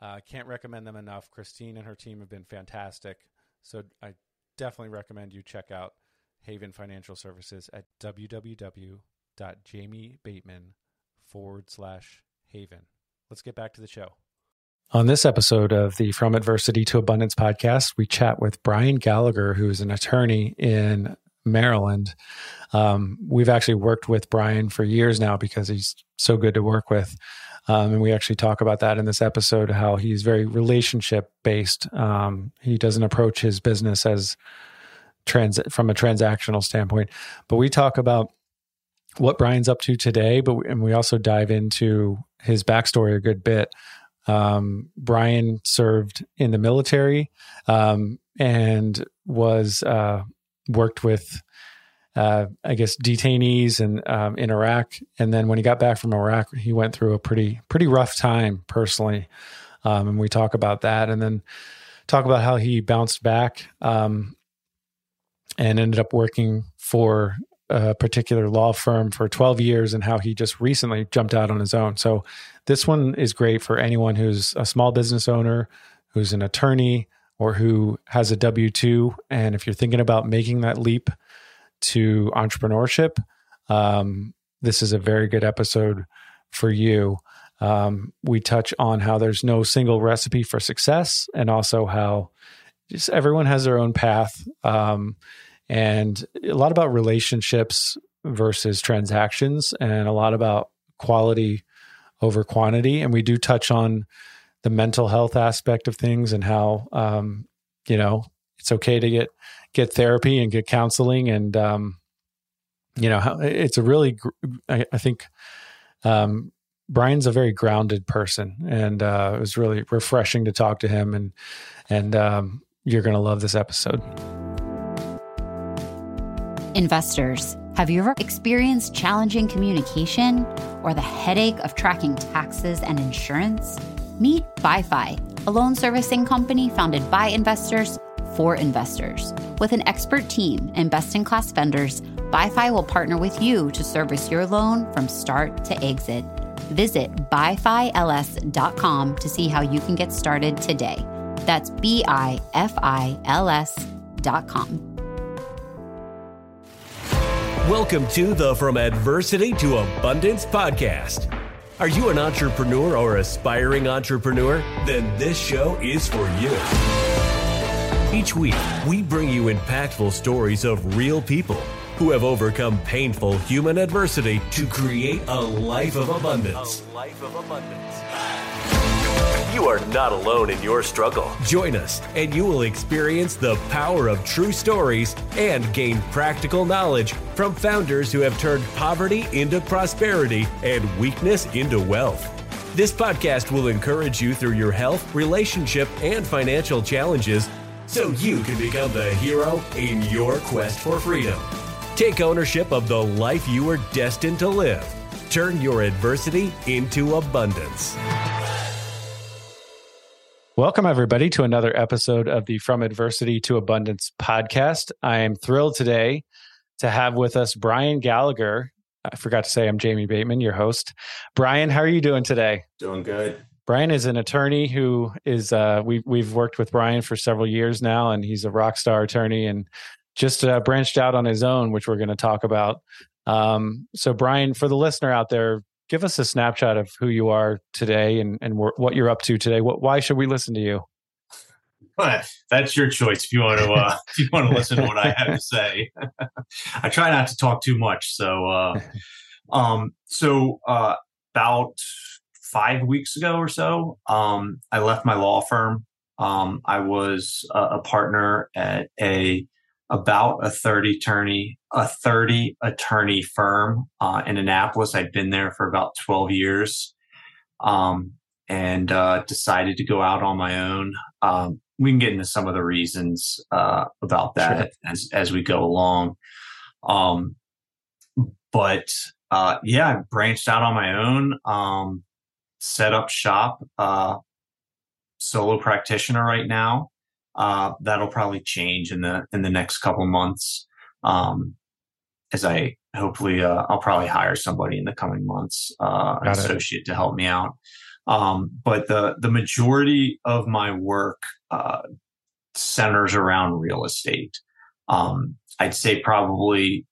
I uh, can't recommend them enough. Christine and her team have been fantastic. So I definitely recommend you check out Haven Financial Services at www.jamiebateman forward slash haven. Let's get back to the show. On this episode of the From Adversity to Abundance podcast, we chat with Brian Gallagher, who is an attorney in Maryland. Um, we've actually worked with Brian for years now because he's so good to work with. Um, and we actually talk about that in this episode how he's very relationship based. Um, he doesn't approach his business as trans from a transactional standpoint, but we talk about what Brian's up to today, but and we also dive into his backstory a good bit. Um, Brian served in the military um, and was uh, worked with, uh, I guess, detainees and um, in Iraq. And then when he got back from Iraq, he went through a pretty pretty rough time personally, um, and we talk about that. And then talk about how he bounced back um, and ended up working for a particular law firm for 12 years and how he just recently jumped out on his own. So this one is great for anyone who's a small business owner, who's an attorney, or who has a W 2. And if you're thinking about making that leap to entrepreneurship, um, this is a very good episode for you. Um, we touch on how there's no single recipe for success and also how just everyone has their own path. Um, and a lot about relationships versus transactions and a lot about quality over quantity and we do touch on the mental health aspect of things and how um, you know it's okay to get get therapy and get counseling and um, you know it's a really I, I think um, Brian's a very grounded person and uh, it was really refreshing to talk to him and and um, you're going to love this episode. Investors, have you ever experienced challenging communication or the headache of tracking taxes and insurance? Meet BiFi, a loan servicing company founded by investors for investors. With an expert team and best in class vendors, BiFi will partner with you to service your loan from start to exit. Visit bifils.com to see how you can get started today. That's B I F I L S.com. Welcome to the From Adversity to Abundance podcast. Are you an entrepreneur or aspiring entrepreneur? Then this show is for you. Each week, we bring you impactful stories of real people who have overcome painful human adversity to create a life of abundance. Life of abundance. You are not alone in your struggle. Join us, and you will experience the power of true stories and gain practical knowledge from founders who have turned poverty into prosperity and weakness into wealth. This podcast will encourage you through your health, relationship, and financial challenges so you can become the hero in your quest for freedom. Take ownership of the life you are destined to live. Turn your adversity into abundance. Welcome, everybody, to another episode of the From Adversity to Abundance podcast. I am thrilled today to have with us Brian Gallagher. I forgot to say I'm Jamie Bateman, your host. Brian, how are you doing today? Doing good. Brian is an attorney who is uh, we we've worked with Brian for several years now, and he's a rock star attorney and just uh, branched out on his own, which we're going to talk about. Um, so, Brian, for the listener out there, give us a snapshot of who you are today and, and what you're up to today. What, why should we listen to you? That's your choice if you want to uh, if you want to listen to what I have to say. I try not to talk too much. So, uh, um, so uh, about five weeks ago or so, um, I left my law firm. Um, I was a, a partner at a about a 30 attorney a 30 attorney firm uh, in Annapolis. I'd been there for about 12 years. Um, and uh, decided to go out on my own. Um, we can get into some of the reasons uh, about that sure. as as we go along. Um, but uh, yeah, I branched out on my own, um, set up shop, uh, solo practitioner right now. Uh, that'll probably change in the in the next couple months. Um, as I hopefully uh, I'll probably hire somebody in the coming months, uh, an associate to help me out. Um, but the the majority of my work uh, centers around real estate. Um, I'd say probably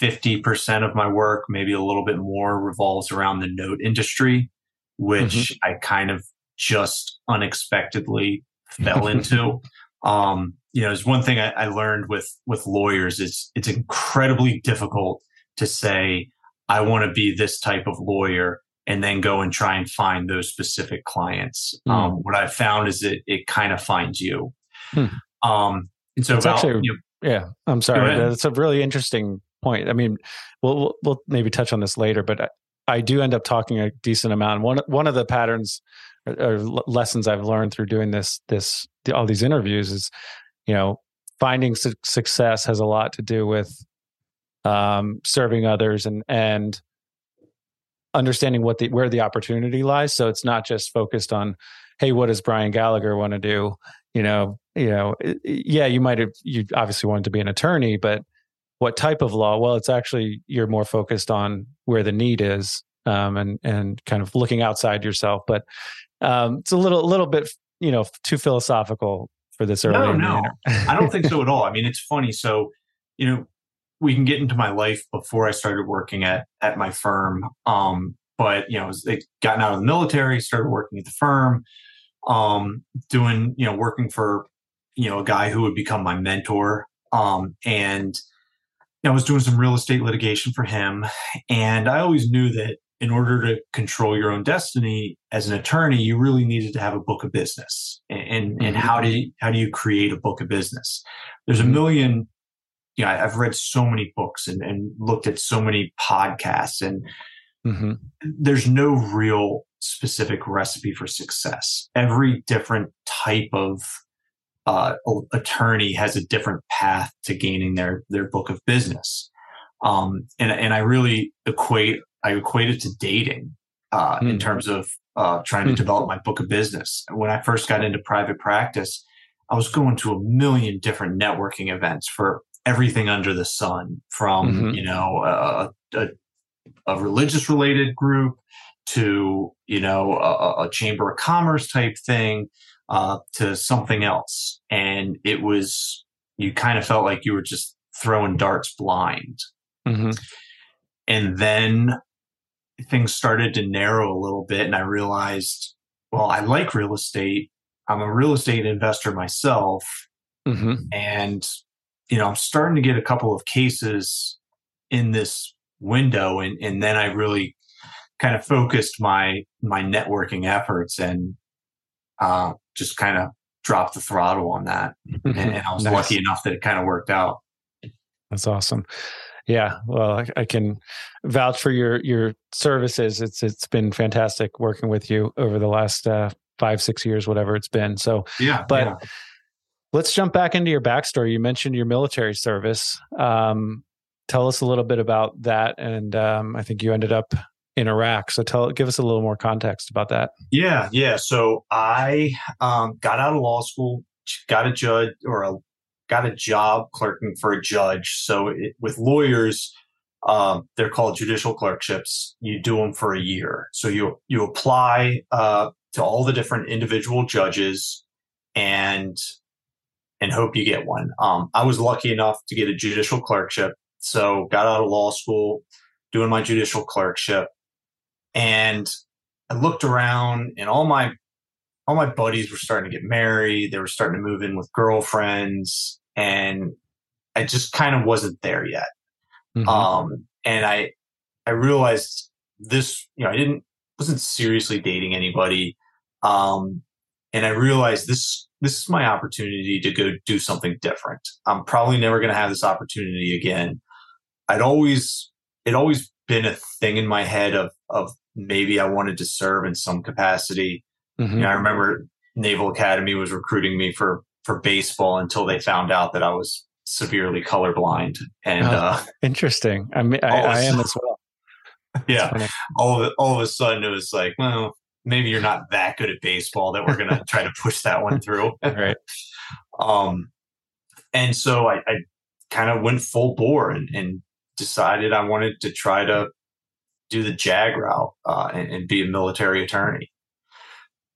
50% of my work, maybe a little bit more, revolves around the note industry, which mm-hmm. I kind of just unexpectedly fell into. Um, you know, it's one thing I, I learned with with lawyers is it's incredibly difficult to say I want to be this type of lawyer and then go and try and find those specific clients. Mm. Um, what I've found is that it kind of finds you. Hmm. Um, and so, about, actually, you know, yeah, I'm sorry. That's a really interesting point. I mean, we'll, we'll, we'll maybe touch on this later, but I, do end up talking a decent amount. One one of the patterns or, or lessons I've learned through doing this this all these interviews is, you know, finding su- success has a lot to do with um, serving others and and understanding what the where the opportunity lies. So it's not just focused on, hey, what does Brian Gallagher want to do? You know, you know, yeah, you might have you obviously wanted to be an attorney, but what type of law? Well, it's actually you're more focused on where the need is, um, and and kind of looking outside yourself. But um, it's a little a little bit you know too philosophical for this early. No, no, I don't think so at all. I mean, it's funny. So you know, we can get into my life before I started working at at my firm. Um, but you know, they gotten out of the military, started working at the firm, um, doing you know, working for you know a guy who would become my mentor. Um, and I was doing some real estate litigation for him, and I always knew that in order to control your own destiny as an attorney, you really needed to have a book of business. And and, mm-hmm. and how do you, how do you create a book of business? There's a mm-hmm. million you know, I've read so many books and, and looked at so many podcasts, and mm-hmm. there's no real specific recipe for success. Every different type of uh, attorney has a different path to gaining their their book of business, um, and and I really equate I equate it to dating uh, mm. in terms of uh, trying to mm. develop my book of business. When I first got into private practice, I was going to a million different networking events for everything under the sun from mm-hmm. you know a, a, a, religious related group to you know a, a chamber of commerce type thing uh, to something else and it was you kind of felt like you were just throwing darts blind mm-hmm. and then things started to narrow a little bit and i realized well i like real estate i'm a real estate investor myself mm-hmm. and you know, I'm starting to get a couple of cases in this window and, and then I really kind of focused my my networking efforts and uh, just kind of dropped the throttle on that. and, and, I was nice. lucky enough that it kind of worked out. That's awesome. Yeah, well, I, I, can vouch for your your services. It's it's been fantastic working with you over the last uh, five six years, whatever it's been. So yeah, but yeah. Let's jump back into your backstory. You mentioned your military service. Um, tell us a little bit about that. And um, I think you ended up in Iraq. So tell, give us a little more context about that. Yeah, yeah. So I um, got out of law school, got a judge or a, got a job clerking for a judge. So it, with lawyers, um, they're called judicial clerkships. You do them for a year. So you you apply uh, to all the different individual judges, and and hope you get one. Um, I was lucky enough to get a judicial clerkship. So got out of law school, doing my judicial clerkship. And I looked around and all my, all my buddies were starting to get married. They were starting to move in with girlfriends, and I just kind of wasn't there yet. Mhm. Um, and I, I realized this, you know, I didn't, wasn't seriously dating anybody. Um, and I realized this, this is my opportunity to go do something different. I'm probably never going to have this opportunity again. I'd always, it always been a thing in my head of, of maybe I wanted to serve in some capacity. Mhm. You know, I remember Naval Academy was recruiting me for, for baseball until they found out that I was severely colorblind. And, Oh. uh, Interesting. I mean, I, I am as well. yeah, all of all of a sudden it was like, well, maybe you're not that good at baseball that we're going to try to push that one through. Right. Um, and so I, I kind of went full bore and, and decided I wanted to try to do the JAG route uh, and, and be a military attorney.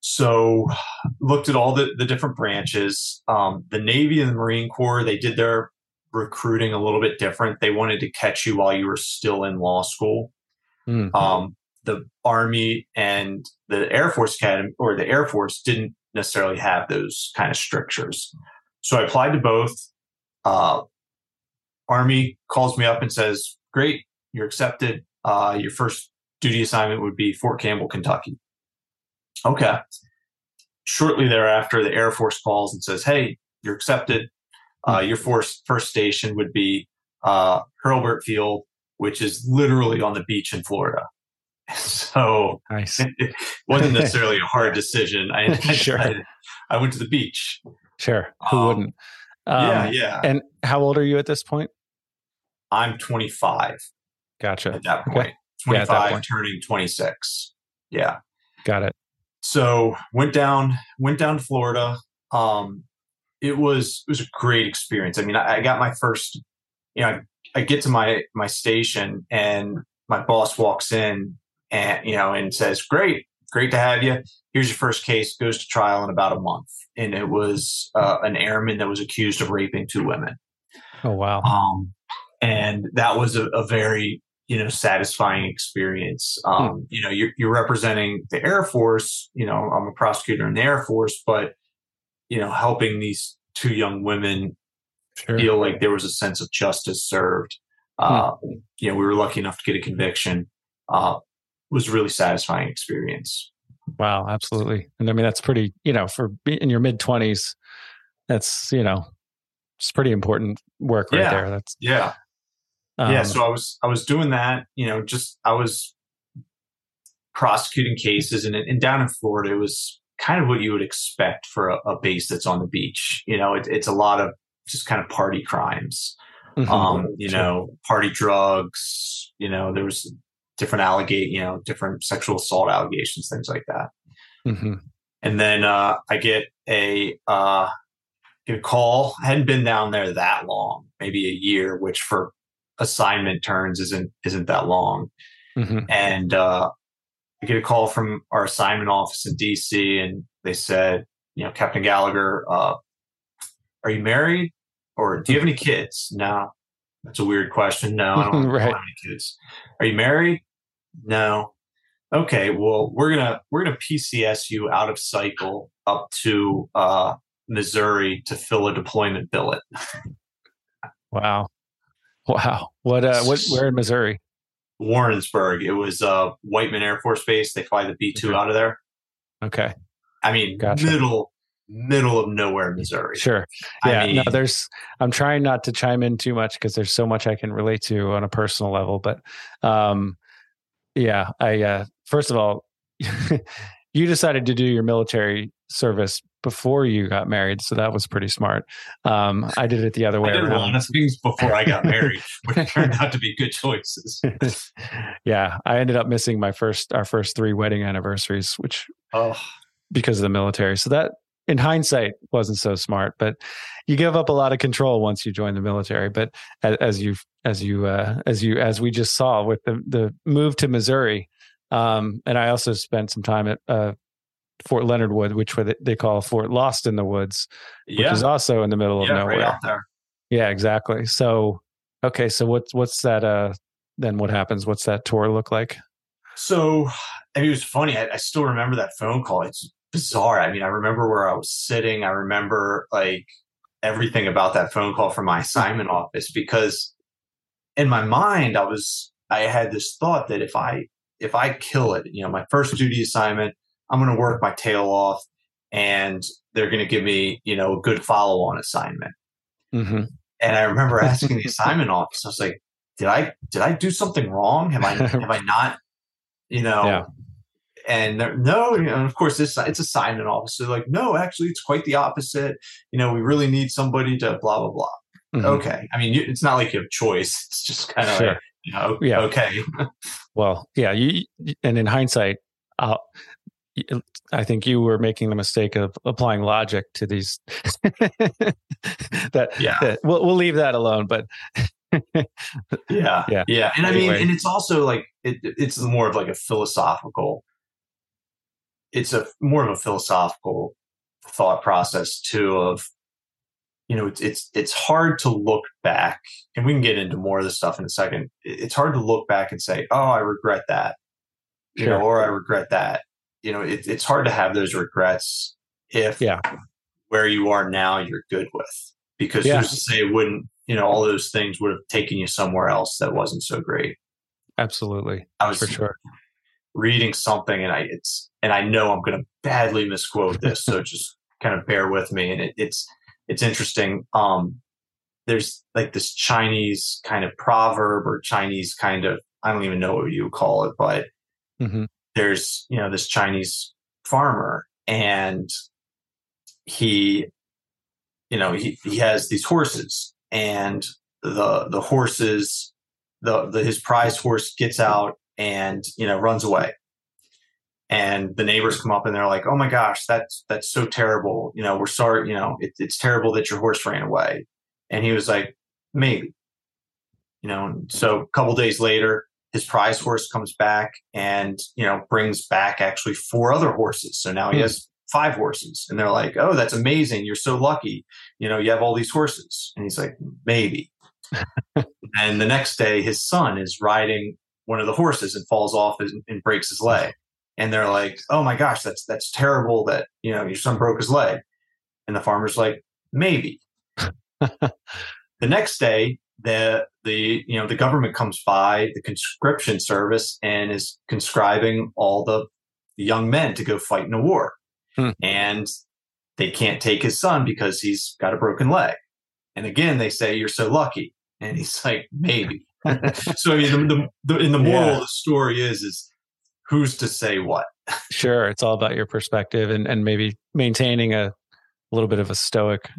So looked at all the, the different branches. Um, the Navy and the Marine Corps, they did their recruiting a little bit different. They wanted to catch you while you were still in law school. Mm. Um, the Army and the Air Force Academy or the Air Force didn't necessarily have those kind of strictures. So I applied to both. Uh, Army calls me up and says, Great, you're accepted. Uh, your first duty assignment would be Fort Campbell, Kentucky. Okay. Shortly thereafter, the Air Force calls and says, Hey, you're accepted. Uh, your first, first station would be uh, Hurlburt Field, which is literally on the beach in Florida. So Nice. it wasn't necessarily a hard decision. I, I, Sure. decided- I went to the beach. Sure. Who Um, wouldn't? Um, yeah, yeah. And how old are you at this point? I'm 25 Gotcha. at that Okay. point. Yeah, that 25 point. turning 26. Yeah. Got it. So went down, went down to Florida. Um, it was it was a great experience. I mean, I, I got my first, you know, I, I get to my my station and my boss walks in and you know and says, "Great, great to have you. Here's your first case. Goes to trial in about a month." And it was uh, an airman that was accused of raping two women. Oh, wow. Um, and that was a, a very, you know, satisfying experience. Um, you know, you're, you're representing the Air Force, you know, I'm a prosecutor in the Air Force, but, you know, helping these two young women Sure. feel like there was a sense of justice served. Uh, you know, we were lucky enough to get a conviction. Uh, was a really satisfying experience. Wow. Absolutely. And I mean, that's pretty, you know, for in your mid 20s, that's, you know, it's pretty important work right Yeah. there. That's, Yeah. um, yeah so i was i was doing that you know just i was prosecuting cases and, and down in florida it was kind of what you would expect for a, a base that's on the beach you know it, it's a lot of just kind of party crimes mhm. um you know party drugs you know there was different allegate you know different sexual assault allegations things like that Mhm. and then uh, I get a uh, get a call. I hadn't been down there that long, maybe a year, which for assignment turns isn't isn't that long. Mhm. And uh, I get a call from our assignment office in DC, and they said, you know, Captain Gallagher, uh, are you married or do you have any kids? No, that's a weird question. No, I don't, I don't have any kids. Are you married? No. Okay, well, we're gonna we're gonna PCS you out of cycle up to uh, Missouri to fill a deployment billet. Wow. Wow. What, uh, what, where in Missouri? Warrensburg. It was uh, Whiteman Air Force Base. They fly the B two Okay. out of there. Okay. I mean, Gotcha. middle middle of nowhere, Missouri. Sure. I Yeah. mean, no, there's, I'm trying not to chime in too much because there's so much I can relate to on a personal level. But, um, yeah, I, uh, first of all, you decided to do your military service before you got married. So that was pretty smart. Um, I did it the other way I did around. of things before I got married, which turned out to be good choices. yeah. I ended up missing my first, our first three wedding anniversaries, which Oh, because of the military. So that in hindsight wasn't so smart, but you give up a lot of control once you join the military. But as, as you as you uh, as you as we just saw with the the move to Missouri, um, and I also spent some time at uh, Fort Leonard Wood, which they call Fort Lost in the Woods, which yeah, is also in the middle of yeah, nowhere. right out there. Yeah, exactly. So okay, so what's what's that? Uh, then what happens? What's that tour look like? So I mean, it was funny. I, I still remember that phone call. It's bizarre. I mean, I remember where I was sitting. I remember like everything about that phone call from my assignment office because in my mind, I was, I had this thought that if I, if I kill it, you know, my first duty assignment, I'm going to work my tail off and they're going to give me, you know, a good follow on assignment. Mm-hmm. And I remember asking the assignment office, I was like, did I, did I do something wrong? Have I, have I not, you know, yeah and no, you know, of course, this it's assignment office. So like, no, actually, it's quite the opposite. You know, we really need somebody to blah blah blah. Mm-hmm. Okay, I mean, you, it's not like you have choice. It's just kind of sure. like, you know, yeah. okay. well, yeah, you and in hindsight, I think you were making the mistake of applying logic to these. that yeah, that, we'll we'll leave that alone. But yeah, yeah, yeah, and anyway. I mean, and it's also like it, it's more of like a philosophical it's a more of a philosophical thought process too of you know it's it's it's hard to look back and we can get into more of this stuff in a second. It's hard to look back and say oh i regret that you sure. know or i regret that. You know it, it's hard to have those regrets if yeah. where you are now you're good with because yeah. who's to say it wouldn't you know all those things would have taken you somewhere else that wasn't so great. Absolutely. I was for sure. reading something and I it's and I know I'm going to badly misquote this, so just kind of bear with me. And it, it's it's interesting. Um, there's like this Chinese kind of proverb or Chinese kind of I don't even know what you call it, but mm-hmm. there's you know this Chinese farmer and he you know he, he has these horses and the the horses the, the his prize horse gets out and you know runs away and the neighbors come up and they're like oh my gosh that's that's so terrible. You know we're sorry you know it, it's terrible that your horse ran away. And he was like maybe. You know so a couple days later his prize horse comes back and you know brings back actually four other horses. So now he hmm. has five horses. And they're like oh that's amazing. You're so lucky. You know you have all these horses. And he's like maybe. And the next day his son is riding one of the horses and falls off and, and breaks his leg. And they're like, "Oh my gosh, that's that's terrible that you know your son broke his leg." And the farmer's like, "Maybe." the next day, the the you know the government comes by the conscription service and is conscribing all the, young men to go fight in a war, hmm. and they can't take his son because he's got a broken leg. And again, they say, "You're so lucky," and he's like, "Maybe." so I mean, the, the, the, the moral yeah. of the story is is who's to say what? sure, it's all about your perspective and and maybe maintaining a, a little bit of a stoic,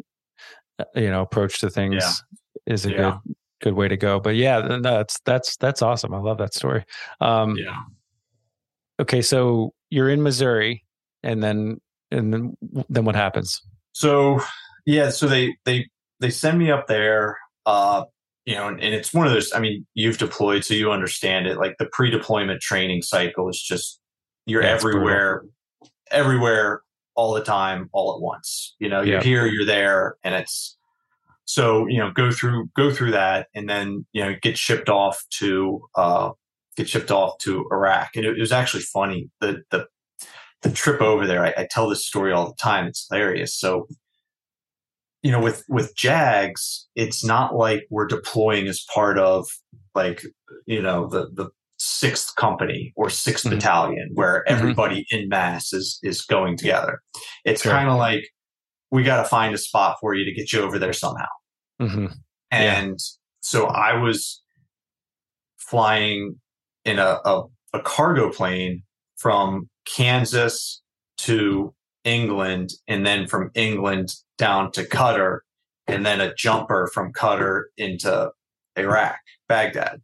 uh, you know, approach to things yeah. is a yeah. good good way to go. But yeah, that's that's that's awesome. I love that story. Um, yeah. Okay, so you're in Missouri, and then and then then what happens? So yeah, so they they they send me up there. Uh, you know, and, and, it's one of those. I mean, you've deployed, so you understand it. Like the pre-deployment training cycle is just you're yeah, everywhere, everywhere, all the time, all at once. You know, you're yeah. here, you're there, and it's so you know go through go through that, and then you know get shipped off to uh, get shipped off to Iraq. And it, it was actually funny the the the trip over there. I, I tell this story all the time. It's hilarious. So you know, with with JAGs, it's not like we're deploying as part of like you know the the sixth company or 6th mm-hmm. battalion where mm-hmm. everybody mm-hmm. in mass is is going together. It's sure. kind of like we got to find a spot for you to get you over there somehow. Mm-hmm. And yeah. so I was flying in a, a, a cargo plane from Kansas to England and then from England down to Qatar and then a jumper from Qatar into Iraq, Baghdad.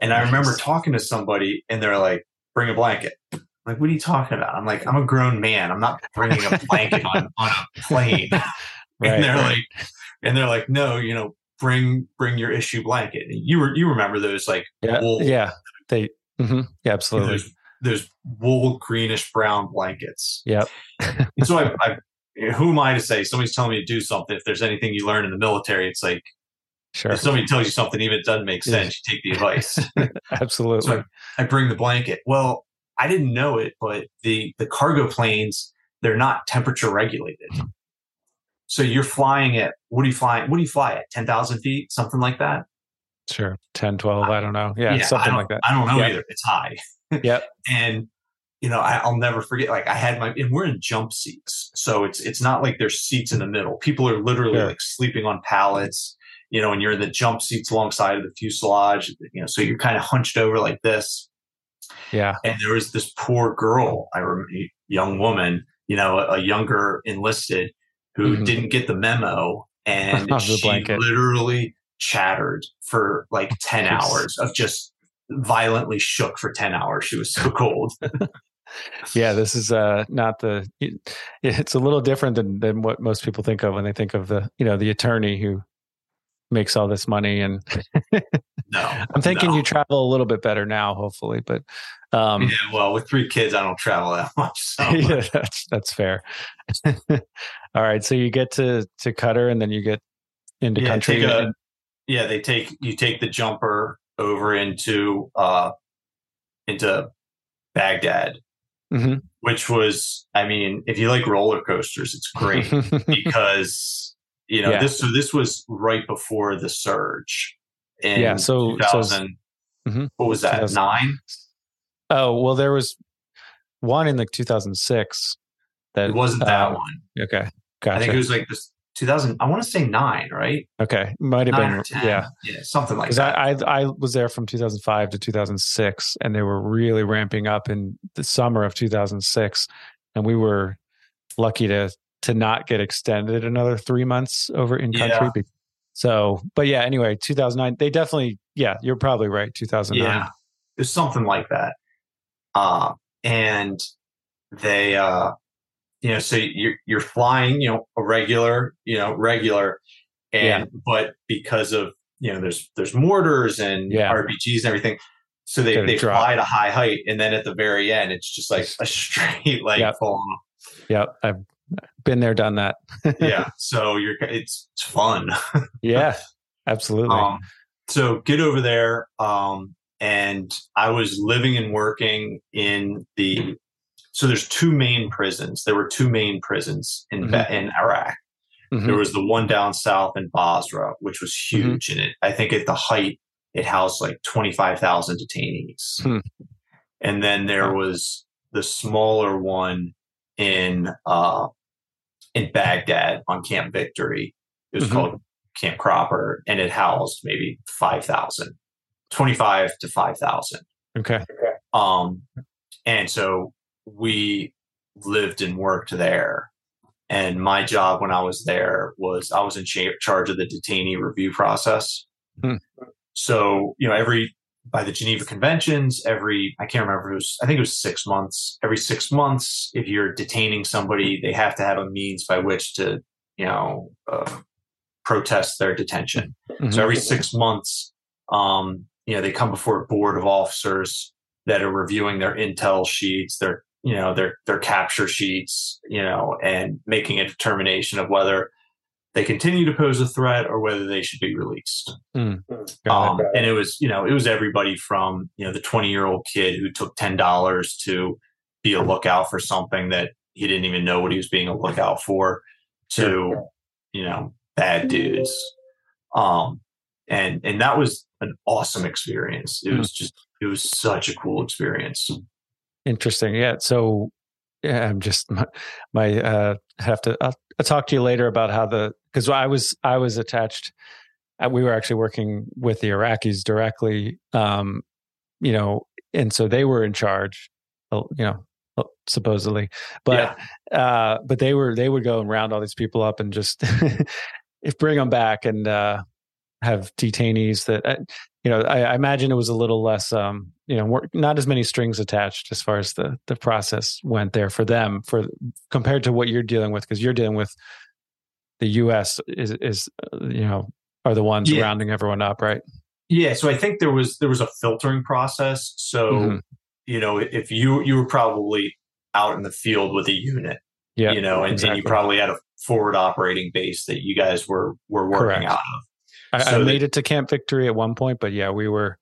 And I remember talking to somebody and they're like, bring a blanket. I'm like, what are you talking about? I'm like, I'm a grown man. I'm not bringing a blanket on, on a plane. right, and they're right. like, and they're like, no, you know, bring, bring your issue blanket. And you were, you remember those like, yeah, wool, yeah, they, mm-hmm, yeah, absolutely. Those, those wool greenish brown blankets. Yep. so I, I, who am I to say somebody's telling me to do something? If there's anything you learn in the military, it's like, sure. If somebody tells you something, even it doesn't make sense, you take the advice. Absolutely. So I, I bring the blanket. Well, I didn't know it, but the the cargo planes they're not temperature regulated. Mm-hmm. So you're flying at what do you fly? What do you fly at? Ten thousand feet, something like that. Sure, 10, 12, I, I don't know. Yeah, yeah something like that. I don't know yep. either. It's high. Yep. And you know, I, will never forget. Like I had my, and we're in jump seats, so it's it's not like there's seats in the middle. People are literally yeah. like sleeping on pallets. You know, and you're in the jump seats alongside of the fuselage. You know, so you're kind of hunched over like this. Yeah. And there was this poor girl, I remember, young woman, you know, a, a younger enlisted who mm-hmm. didn't get the memo, and she blanket. literally chattered for like ten hours of just violently shook for 10 hours. She was so cold. yeah, this is uh, not the. It's a little different than than what most people think of when they think of the you know the attorney who makes all this money. And no, I'm thinking no. you travel a little bit better now, hopefully. But um, yeah, well, with three kids, I don't travel that much. So. yeah, that's that's fair. all right, so you get to to Qatar, and then you get into yeah, country. A, and, yeah, they take you take the jumper over into uh into Baghdad, mm-hmm. which was, I mean, if you like roller coasters, it's great because you know yeah. this. So this was right before the surge. In yeah. So 2000. So, mm-hmm. What was that? Nine. Oh well, there was one in like 2006. That it wasn't that um, one. Okay, gotcha. I think it was like this 2000 i want to say 9 right? Okay might have been yeah. Yeah something like that I, I, I was there from 2005 to 2006 and they were really ramping up in the summer of 2006 and we were lucky to to not get extended another three months over in country yeah. so but yeah anyway 2009 they definitely yeah you're probably right 2009 yeah it's something like that. Uh, and they uh you know, so you're you're flying, you know, a regular, you know, regular, and yeah. but because of you know, there's there's mortars and yeah. RPGs and everything, so they they drop. fly at a high height, and then at the very end, it's just like a straight like yep. fall. Yep, I've been there, done that. yeah, so you're it's, it's fun. yeah, absolutely. Um, so get over there, um, and I was living and working in the so there's two main prisons. There were two main prisons in mm-hmm. in Iraq. Mm-hmm. There was the one down south in Basra, which was mm-hmm. huge, mm-hmm. and it I think at the height it housed like twenty five thousand detainees. Hmm. And then there was the smaller one in uh, in Baghdad on Camp Victory. It was mm-hmm. called Camp Cropper, and it housed maybe 5,000, 25 to 5,000. Okay. Um, and so we lived and worked there. And my job when I was there was I was in charge of the detainee review process. Hmm. So, you know, every by the Geneva Conventions, every I can't remember it was I think it was six months. Every six months, if you're detaining somebody, they have to have a means by which to, you know, uh, protest their detention. Mm-hmm. So every six months, um, you know, they come before a board of officers that are reviewing their intel sheets, their you know their their capture sheets you know and making a determination of whether they continue to pose a threat or whether they should be released. Mm. um, and it was you know it was everybody from you know the 20 year old kid who took $10 to be a lookout for something that he didn't even know what he was being a lookout for to you know bad dudes. Um and and that was an awesome experience. It mm. was just it was such a cool experience Interesting. Yeah. So yeah, I'm just my, my uh have to I'll, I'll, talk to you later about how the because I was I was attached uh, we were actually working with the Iraqis directly um you know and so they were in charge uh, you know uh, supposedly but yeah. uh but they were they would go and round all these people up and just if bring them back and uh have detainees that uh, you know I, I, imagine it was a little less um you know not as many strings attached as far as the the process went there for them for compared to what you're dealing with because you're dealing with the us is is uh, you know are the ones yeah. rounding everyone up right yeah so i think there was there was a filtering process so mm-hmm. you know if you you were probably out in the field with a unit yeah you know and, exactly. and you probably had a forward operating base that you guys were were working Correct. out of I, so I made it to Camp Victory at one point, but yeah, we were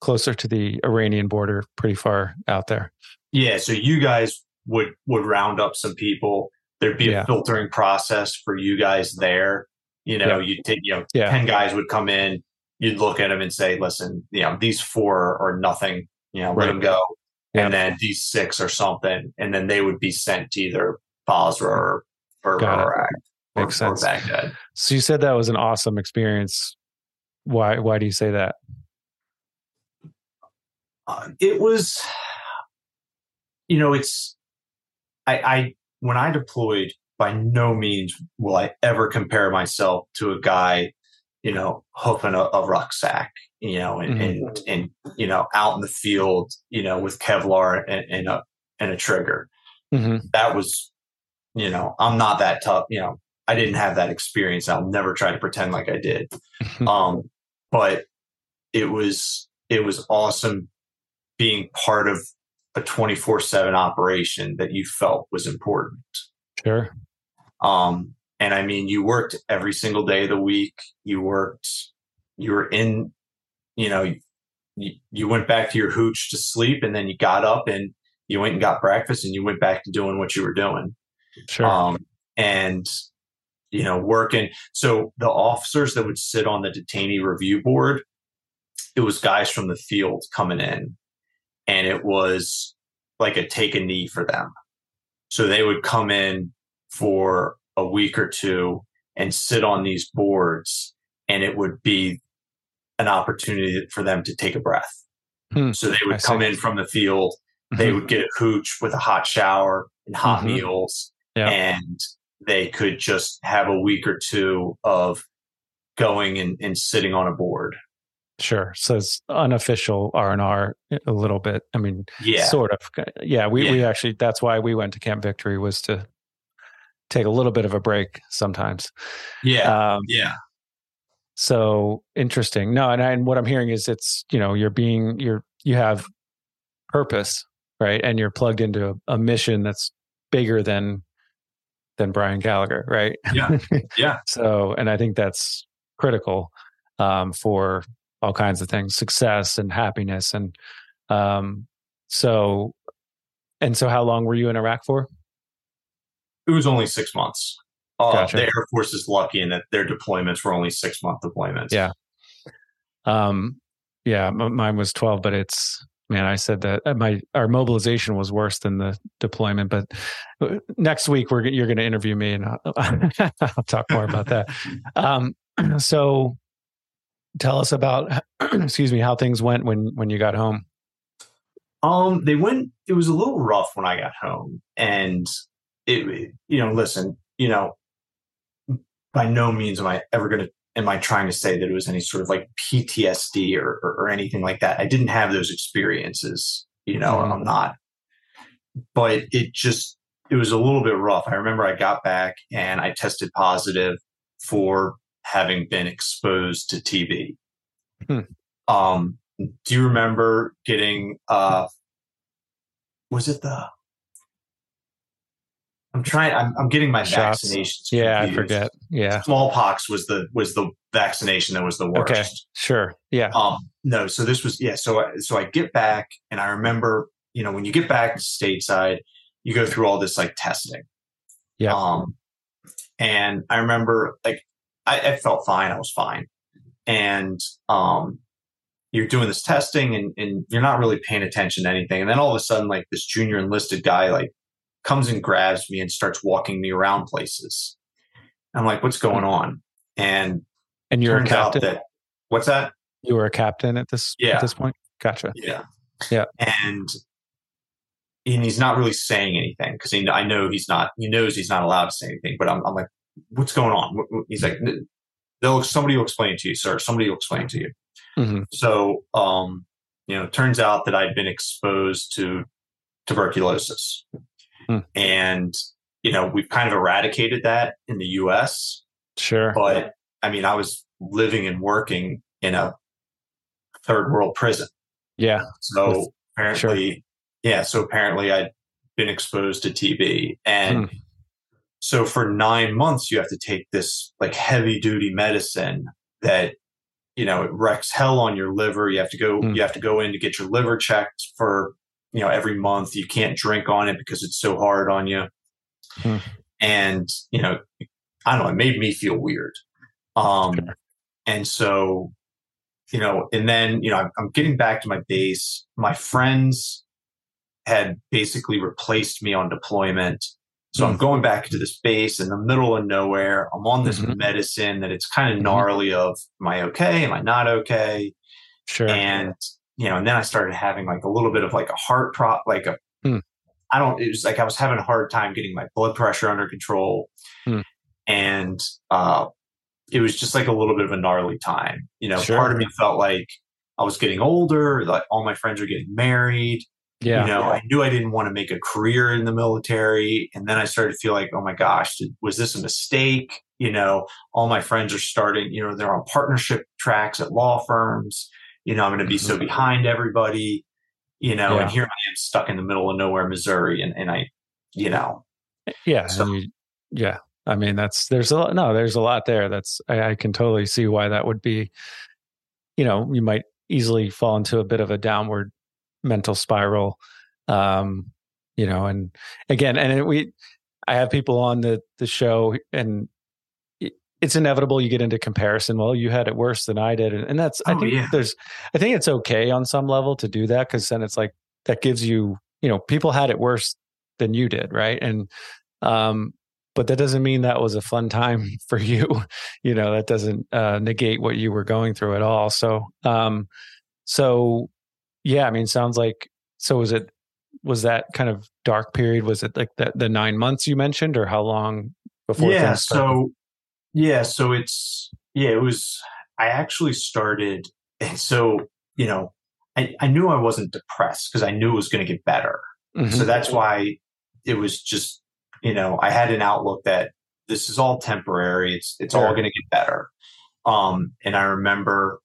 closer to the Iranian border, pretty far out there. Yeah, so you guys would would round up some people. There'd be Yeah. a filtering process for you guys there. You know, Yeah. you'd take, you know, Yeah. 10 guys would come in, you'd look at them and say, listen, you know, these four are nothing, you know, let them go. And then these six or something. And then they would be sent to either Basra or, or, it. Iraq or, Makes or sense. Baghdad. So you said that was an awesome experience. Why why do you say that? Uh, it was, you know, it's, I, I, when I deployed, by no means will I ever compare myself to a guy, you know, hoofing a, a rucksack, you know, and, and, and, you know, out in the field, you know, with Kevlar and, and a, and a trigger. hmm That was, you know, I'm not that tough, you know, I didn't have that experience. I'll never try to pretend like I did. um, but it was it was awesome being part of a 24-7 operation that you felt was important Sure. um, and i mean you worked every single day of the week you worked you were in you know you, you went back to your hooch to sleep and then you got up and you went and got breakfast and you went back to doing what you were doing Sure. um, and you know working so the officers that would sit on the detainee review board it was guys from the field coming in and it was like a take a knee for them so they would come in for a week or two and sit on these boards and it would be an opportunity for them to take a breath Hmm, so they I would see. come in from the field they Mhm. would get a hooch with a hot shower and hot Mhm. meals Yeah. and they could just have a week or two of going and, and sitting on a board Sure. So it's unofficial R and R a little bit. I mean, yeah sort of. Yeah. We we actually that's why we went to Camp Victory was to take a little bit of a break sometimes. yeah Um, yeah so interesting. No, and, I, and what I'm hearing is it's you know you're being you're you have purpose right, and you're plugged into a, a mission that's bigger than than Brian Gallagher, right? Yeah. Yeah. so, and I think that's critical um, for all kinds of things, success and happiness, and um, so and so. How long were you in Iraq for? it was only six months uh, Gotcha. the air force is lucky in that their deployments were only six month deployments Yeah. Um, yeah, m- mine was 12, but it's, man, I said that uh, my, our mobilization was worse than the deployment, but uh, next week we're, you're going to interview me and I'll, I'll talk more about that. Um, so tell us about, excuse me, how things went when, when you got home. Um, they went. It was a little rough when I got home, and it. You know, listen. You know, by no means am I ever going to. Am I trying to say that it was any sort of like PTSD or or, or anything like that? I didn't have those experiences. You know, Mhm. I'm not. But it just. It was a little bit rough. I remember I got back and I tested positive for having been exposed to TB. Hmm. Um, do you remember getting uh was it the I'm trying I'm, I'm getting my Shots. vaccinations Yeah, I forget. Yeah. smallpox was the was the vaccination that was the worst Okay. Sure. Yeah. um no so this was yeah so I, so I get back and I remember you know when you get back stateside you go through all this like testing Yeah. um and I remember like I, I felt fine I was fine and um you're doing this testing and, and you're not really paying attention to anything and then all of a sudden like this junior enlisted guy like comes and grabs me and starts walking me around places I'm like what's going on and And you're a captain. that what's that you were a captain at this, Yeah. at this point. Gotcha. Yeah. Yeah. And and he's not really saying anything because I know he's not. He knows he's not allowed to say anything. But I'm, I'm like, what's going on? He's like, they'll somebody will explain to you, sir. Somebody will explain to you. hmm So, um, you know, it turns out that I'd been exposed to tuberculosis, Hmm. and you know, we've kind of eradicated that in the U.S. Sure. But I mean, I was living and working in a third world prison. Yeah. So With- apparently, yeah. So apparently, I'd been exposed to TB, and Hmm. so for nine months, you have to take this like heavy duty medicine that you know it wrecks hell on your liver. You have to go. Hmm. You have to go in to get your liver checked for you know, every month. You can't drink on it because it's so hard on you. Hmm. And, you know, I don't know, it made me feel weird. Um, and so, you know, and then, you know, I'm, I'm getting back to my base. My friends had basically replaced me on deployment. So mm-hmm. I'm going back to this base in the middle of nowhere. I'm on this mm-hmm. medicine that it's kind of mm-hmm. gnarly of am I okay? Am I not okay? Sure. And you know, and then I started having like a little bit of like a heart prop, like a mm. I don't it was like I was having a hard time getting my blood pressure under control. Mm. And uh it was just like a little bit of a gnarly time. You know, sure. part of me felt like I was getting older, like all my friends are getting married. Yeah. You know, I knew I didn't want to make a career in the military. And then I started to feel like, oh my gosh, did, was this a mistake? You know, all my friends are starting, you know, they're on partnership tracks at law firms. You know, I'm going to be so mm-hmm. behind everybody, you know, yeah. and here I am stuck in the middle of nowhere, Missouri. And, and I, you know, yeah. So, you, yeah. I mean, that's, there's a lot, no, there's a lot there. That's, I, I can totally see why that would be, you know, you might easily fall into a bit of a downward mental spiral um you know and again and we i have people on the the show and it's inevitable you get into comparison well you had it worse than i did and, and that's oh, i think yeah. there's i think it's okay on some level to do that because then it's like that gives you you know people had it worse than you did right and um but that doesn't mean that was a fun time for you you know that doesn't uh negate what you were going through at all so um so yeah, I mean, sounds like so. Was it was that kind of dark period? Was it like the the nine months you mentioned, or how long before? Yeah, so yeah, so it's yeah, it was. I actually started, and so you know, I, I knew I wasn't depressed because I knew it was going to get better. Mm-hmm. So that's why it was just you know I had an outlook that this is all temporary. It's it's sure. all going to get better. Um, and I remember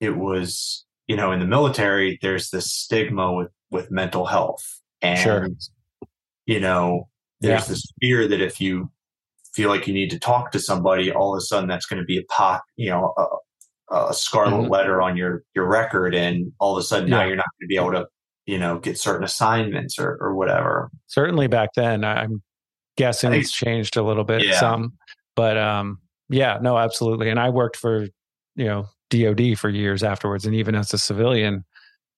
it was you know, in the military, there's this stigma with, with mental health. And, sure. you know, there's yeah. this fear that if you feel like you need to talk to somebody, all of a sudden that's going to be a pop, you know, a, a scarlet mm-hmm. letter on your, your record. And all of a sudden yeah. now you're not going to be able to, you know, get certain assignments or, or whatever. Certainly back then, I'm guessing it's changed a little bit, yeah. some, but, um, yeah, no, absolutely. And I worked for, you know, DOD for years afterwards. And even as a civilian,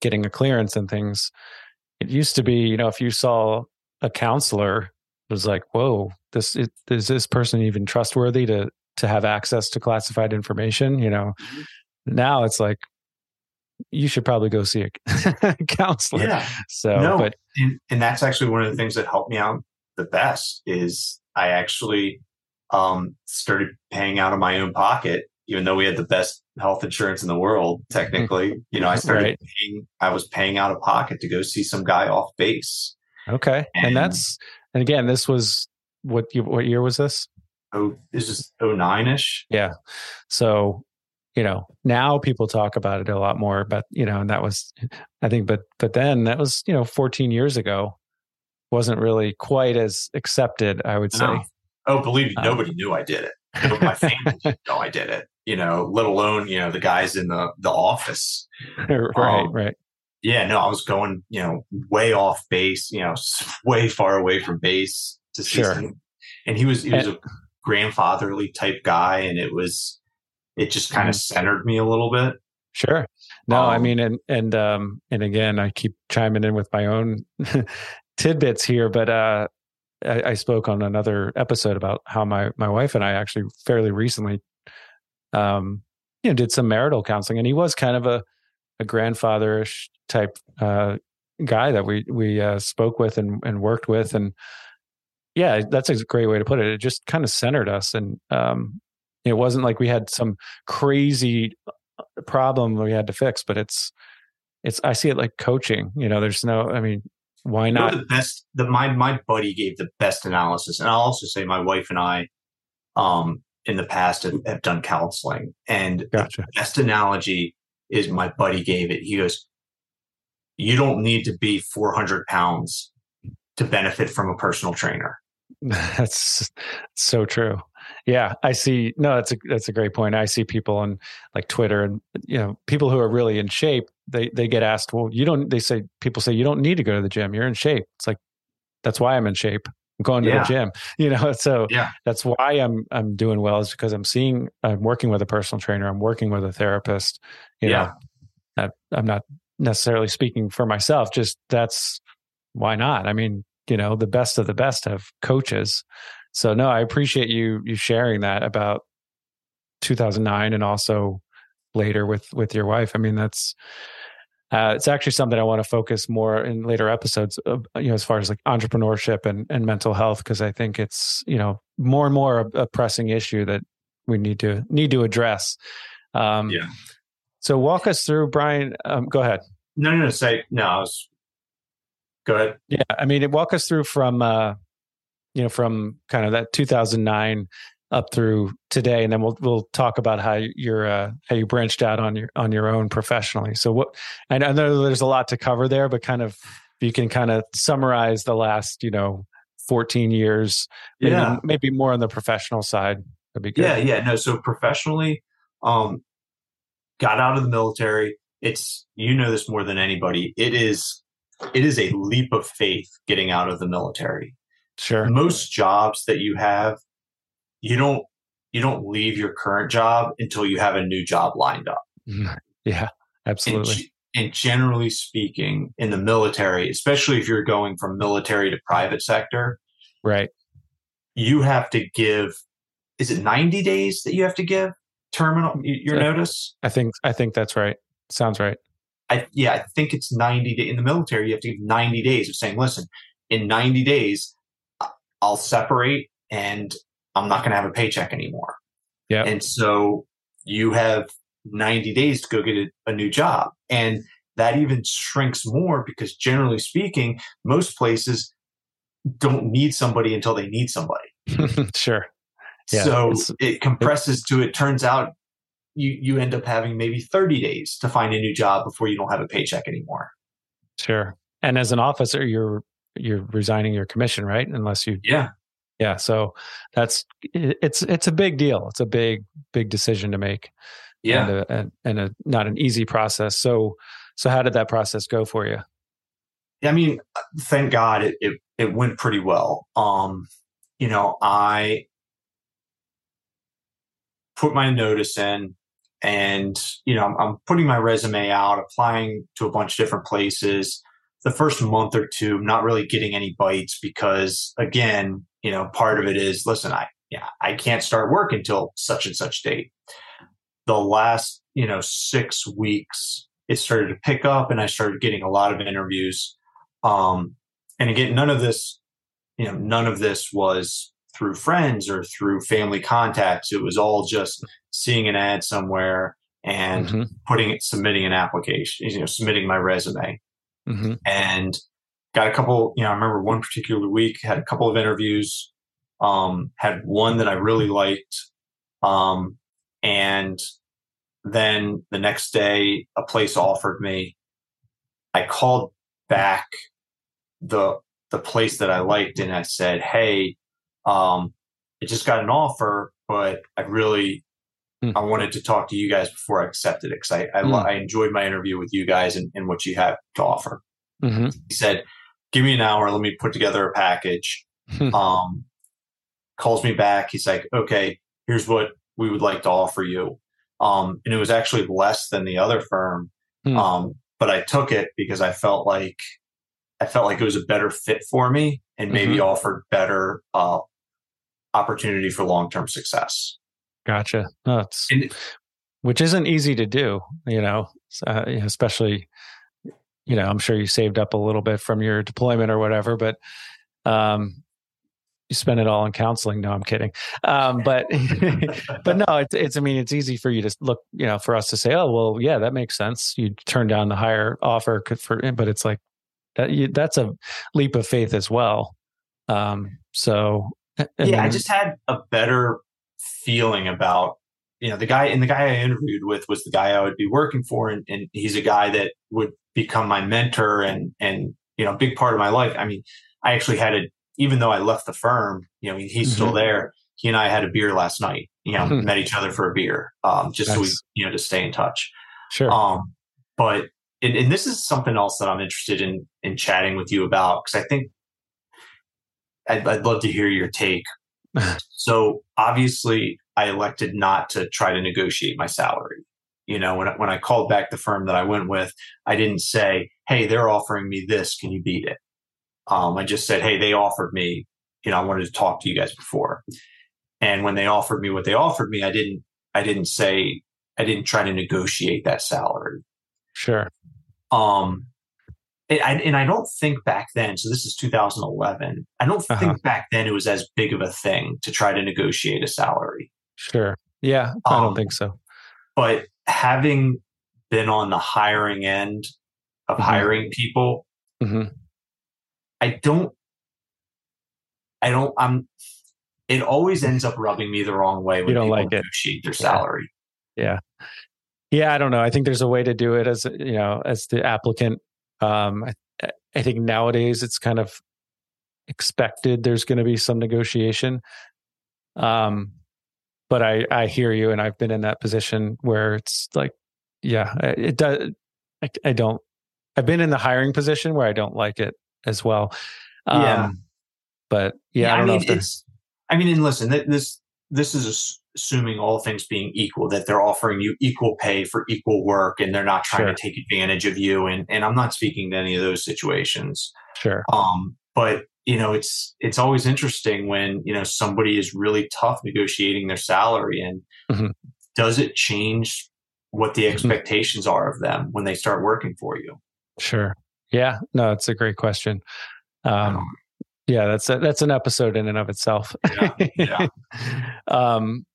getting a clearance and things, it used to be, you know, if you saw a counselor, it was like, whoa, this it, is this person even trustworthy to to have access to classified information? You know, mm-hmm. now it's like you should probably go see a counselor. Yeah. So, no, but and, and that's actually one of the things that helped me out the best is I actually um, started paying out of my own pocket even though we had the best health insurance in the world, technically, you know, I started right. paying, I was paying out of pocket to go see some guy off base. Okay. And, and that's, and again, this was what, what year was this? Oh, this is 09 ish. Yeah. So, you know, now people talk about it a lot more, but, you know, and that was, I think, but, but then that was, you know, 14 years ago wasn't really quite as accepted, I would say. No. Oh, believe me, um, nobody knew I did it. my family didn't know I did it you know, let alone, you know, the guys in the, the office. right, um, right. Yeah, no, I was going, you know, way off base, you know, way far away from base to see sure. And he was, he was and, a grandfatherly type guy. And it was, it just kind of mm-hmm. centered me a little bit. Sure. No, um, I mean, and, and, um, and again, I keep chiming in with my own tidbits here, but, uh, I, I spoke on another episode about how my, my wife and I actually fairly recently um, you know, did some marital counseling, and he was kind of a a grandfatherish type uh, guy that we we uh, spoke with and, and worked with, and yeah, that's a great way to put it. It just kind of centered us, and um, it wasn't like we had some crazy uh, problem we had to fix, but it's it's I see it like coaching. You know, there's no, I mean, why not? the best. The my my buddy gave the best analysis, and I'll also say my wife and I, um, in the past have, have done counseling. And gotcha. the best analogy is my buddy gave it. He goes, You don't need to be 400 pounds to benefit from a personal trainer. That's so true. Yeah, I see. No, that's a that's a great point. I see people on like Twitter and you know people who are really in shape. They they get asked, well, you don't. They say people say you don't need to go to the gym. You're in shape. It's like that's why I'm in shape. Going to yeah. the gym. You know, so yeah. that's why I'm I'm doing well is because I'm seeing I'm working with a personal trainer. I'm working with a therapist. You yeah. know, I, I'm not necessarily speaking for myself. Just that's why not? I mean, you know, the best of the best have coaches so no, I appreciate you you sharing that about 2009 and also later with with your wife. I mean, that's uh, it's actually something I want to focus more in later episodes. Of, you know, as far as like entrepreneurship and and mental health, because I think it's you know more and more a, a, pressing issue that we need to need to address. Um, yeah. So walk us through, Brian. Um, go ahead. No, no, no. Say no. I was. Go ahead. Yeah, I mean, walk us through from uh, you know, from kind of that 2009 up through today, and then we'll we'll talk about how you're uh, how you branched out on your on your own professionally. So what I know there's a lot to cover there, but kind of if you can kind of summarize the last you know 14 years, maybe, yeah, maybe more on the professional side. That'd be good. Yeah, yeah, no. So professionally, um, got out of the military. It's you know this more than anybody. It is it is a leap of faith getting out of the military. Sure. Most jobs that you have, you don't you don't leave your current job until you have a new job lined up. Mm-hmm. Yeah, absolutely. And, and generally speaking, in the military, especially if you're going from military to private sector, right, you have to give. Is it 90 days that you have to give terminal your I, notice? I think I think that's right. Sounds right. I yeah, I think it's 90 days in the military. You have to give 90 days of saying, listen, in 90 days, I'll separate and I'm not going to have a paycheck anymore. Yeah. And so you have 90 days to go get a, a new job. And that even shrinks more because generally speaking, most places don't need somebody until they need somebody. sure. Yeah, so it compresses to it turns out you you end up having maybe 30 days to find a new job before you don't have a paycheck anymore. Sure. And as an officer, you're you're resigning your commission, right? Unless you Yeah. Yeah, so that's it's it's a big deal. It's a big big decision to make. Yeah. And a, and, and a not an easy process. So so how did that process go for you? I mean, thank God it, it, it went pretty well. Um, you know, I put my notice in and, you know, I'm, I'm, putting my resume out, applying to a bunch of different places the first month or two, not really getting any bites because again, you know, part of it is, listen, I, yeah, I can't start work until such and such date. The last, you know, six weeks, it started to pick up and I started getting a lot of interviews. Um, and again, none of this, you know, none of this was through friends or through family contacts. It was all just seeing an ad somewhere and mm-hmm. putting it, submitting an application, you know, submitting my resume mm-hmm. and got a couple. You know, I remember one particular week had a couple of interviews. Um, had one that I really liked, um, and then the next day a place offered me. I called back the the place that I liked and I said, "Hey, um, I just got an offer, but I really mm. I wanted to talk to you guys before I accepted it because I I, mm. I, enjoyed my interview with you guys and, and what you have to offer." Mm-hmm. He said, "Give me an hour. Let me put together a package." Hmm. um, calls me back. He's like, "Okay, here's what we would like to offer you." Um, and it was actually less than the other firm, hmm. um, but I took it because I felt like I felt like it was a better fit for me and maybe mm-hmm. offered better uh, opportunity for long term success. Gotcha. That's which isn't easy to do, you know, uh, especially you know, I'm sure you saved up a little bit from your deployment or whatever, but um, you spend it all on counseling. No, I'm kidding. Um, but but no, it's it's. I mean, it's easy for you to look, you know, for us to say, oh, well, yeah, that makes sense. You turn down the higher offer for, but it's like that. You, that's a leap of faith as well. Um, so yeah, I just had a better feeling about you know the guy and the guy I interviewed with was the guy I would be working for, and, and he's a guy that would become my mentor and and you know a big part of my life. I mean, I actually had a even though I left the firm, you know, he's mm-hmm. still there. he and I had a beer last night. You know, Hmm. met each other for a beer, um, just so we, you know, to stay in touch. Sure. Um, but and, and this is something else that I'm interested in in chatting with you about because I think I'd, I'd love to hear your take. so obviously, I elected not to try to negotiate my salary. You know, when I, when I called back the firm that I went with, I didn't say, "Hey, they're offering me this. Can you beat it?" Um, I just said, "Hey, they offered me. You know, I wanted to talk to you guys before." And when they offered me what they offered me, I didn't. I didn't say. I didn't try to negotiate that salary. sure. Um, and I, and I don't think back then. So this is 2011. I don't Uh-huh. think back then it was as big of a thing to try to negotiate a salary. Sure. Yeah. I don't Um, think so. But having been on the hiring end of Mhm. hiring people, hmm I don't. I don't. I'm. It always ends up rubbing me the wrong way when You don't people like it. negotiate their salary. Yeah. Yeah. I don't know. I think there's a way to do it as, you know, as the applicant. Um, I, I think nowadays it's kind of expected there's going to be some negotiation. Um, but I, I hear you and I've been in that position where it's like, yeah, it does. I, I don't, I've been in the hiring position where I don't like it as well. Um, Yeah. But yeah, I don't mean, know if there's, it's. I mean, and listen, this this is assuming all things being equal, that they're offering you equal pay for equal work, and they're not trying Sure. to take advantage of you. And and I'm not speaking to any of those situations. sure. Um, but you know, it's it's always interesting when you know somebody is really tough negotiating their salary, and Mhm. does it change what the Mhm. expectations are of them when they start working for you? Sure. Yeah. No, it's a great question. Um, Um, yeah, that's a, that's an episode in and of itself. Yeah, yeah. um,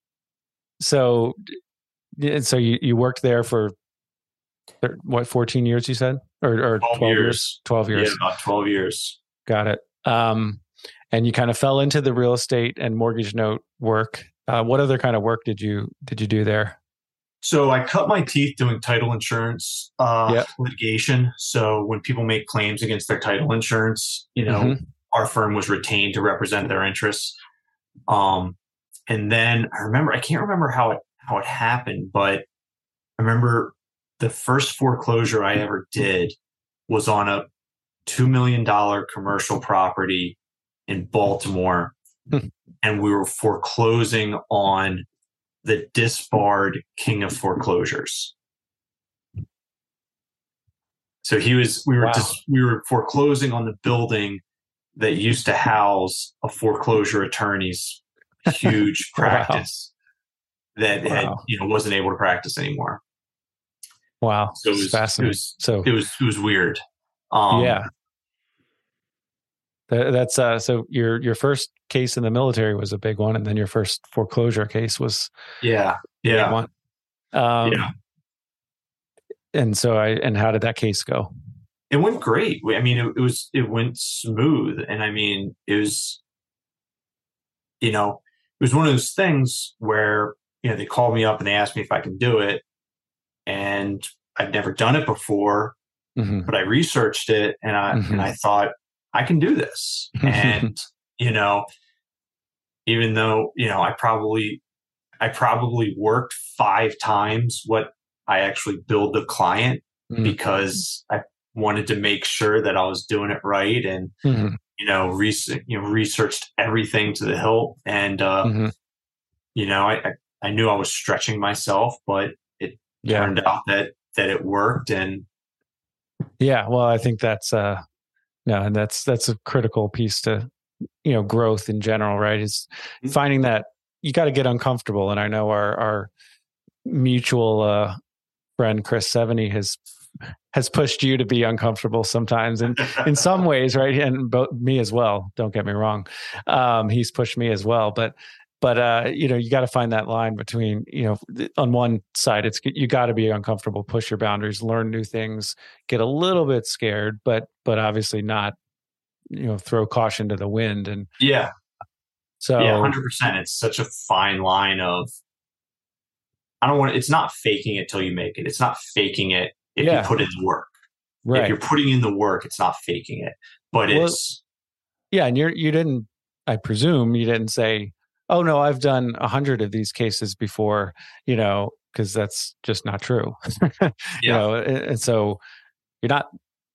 so, so you, you worked there for what, 14 years you said, or, or 12 12, years. years. 12 years. Yeah, about twelve years. Got it. Um, and you kind of fell into the real estate and mortgage note work. Uh, what other kind of work did you, did you do there? So I cut my teeth doing title insurance uh, Yep. litigation. So when people make claims against their title insurance, you know, Mhm. our firm was retained to represent their interests. Um, and then I remember I can't remember how it how it happened, but I remember the first foreclosure I ever did was on a two million dollar commercial property in Baltimore, Hmm. and we were foreclosing on the disbarred king of foreclosures. So he was we were Wow. just we were foreclosing on the building that used to house a foreclosure attorney's huge Wow. practice that had you know wasn't able to practice anymore. Wow. So it was, fascinating. it was so it was it was weird. Um, yeah. Th- That's uh so your your first case in the military was a big one and then your first foreclosure case was yeah, a big yeah, one. Um Yeah. and so I and how did that case go? it went great. I mean, it, it was it went smooth, and I mean, it was, you know, it was one of those things where you know they called me up and they asked me if I can do it, and I've never done it before, Mhm. but I researched it and I Mhm. and I thought I can do this, and you know, even though you know I probably I probably worked five times what I actually billed the client Mhm. because I wanted to make sure that I was doing it right and Mhm. you know res- you know researched everything to the hilt and uh Mhm. you know I, I I knew I was stretching myself but it Yeah. turned out that that it worked and Yeah, well, I think that's uh no, and that's that's a critical piece to you know growth in general, right? Is Mhm. finding that you got to get uncomfortable, and I know our our mutual uh, friend Chris Seventy has has pushed you to be uncomfortable sometimes, and in some ways, right? And both me as well. Don't get me wrong, um, he's pushed me as well, but. But uh, you know, you got to find that line between you know, on one side, it's you got to be uncomfortable, push your boundaries, learn new things, get a little bit scared, but but obviously not, you know, throw caution to the wind. And yeah so, yeah 100% it's such a fine line of I don't want it's not faking it till you make it it's not faking it if Yeah. you put in the work if you're putting in the work it's not faking it but Well, it's yeah, and you're you didn't, I presume, you didn't say, oh no, I've done a hundred of these cases before, you know, because that's just not true. yeah. You know, and, and, so you're not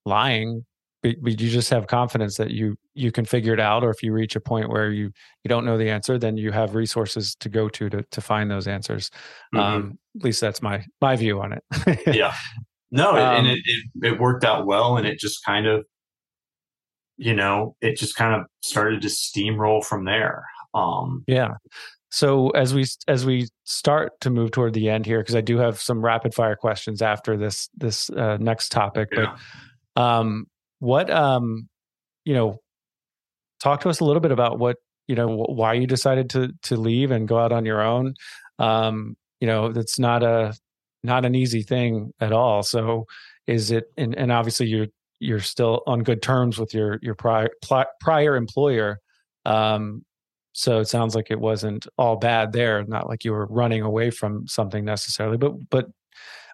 lying, but, but, you just have confidence that you you can figure it out. Or if you reach a point where you you don't know the answer, then you have resources to go to to to find those answers. Mm-hmm. Um, at least that's my my view on it. yeah. No, um, and it, it it worked out well, and it just kind of you know, it just kind of started to steamroll from there. Um, yeah. So as we as we start to move toward the end here, because I do have some rapid fire questions after this this uh, next topic, yeah. but um, what um, you know, talk to us a little bit about what you know why you decided to to leave and go out on your own. Um, you know, that's not a not an easy thing at all. So is it and, and obviously you're you're still on good terms with your your prior prior employer. Um, so it sounds like it wasn't all bad there. Not like you were running away from something necessarily. But but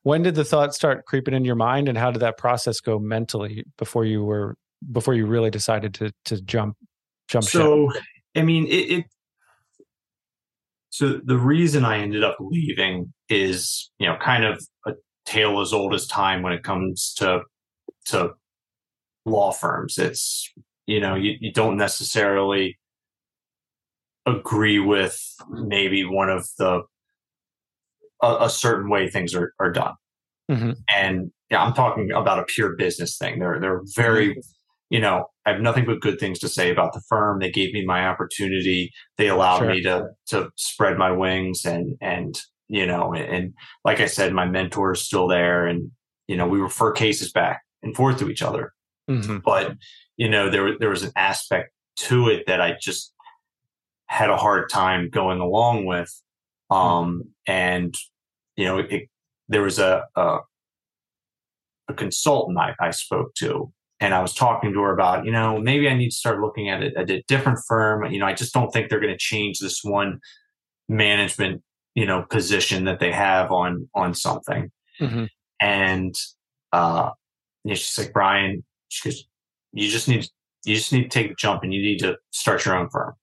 when did the thought start creeping in your mind, and how did that process go mentally before you were before you really decided to to jump jump? So ship? I mean it, it so the reason I ended up leaving is, you know, kind of a tale as old as time when it comes to to law firms. It's, you know, you, you don't necessarily agree with maybe one of the a, a certain way things are, are done. Mm-hmm. And yeah, I'm talking about a pure business thing. They're they're very, mm-hmm. you know, I have nothing but good things to say about the firm. They gave me my opportunity. They allowed sure. me to to spread my wings and and you know and, and like I said, my mentor is still there, and you know we refer cases back and forth to each other. Mm-hmm. But you know, there there was an aspect to it that I just had a hard time going along with. Hmm. Um, and you know, it, there was a, a, a consultant I, I spoke to, and I was talking to her about, you know, maybe I need to start looking at it at a different firm. You know, I just don't think they're going to change this one management, you know, position that they have on on something. Mm-hmm. And uh, you know, she's like, Brian, she goes, you just need you just need to take the jump and you need to start your own firm.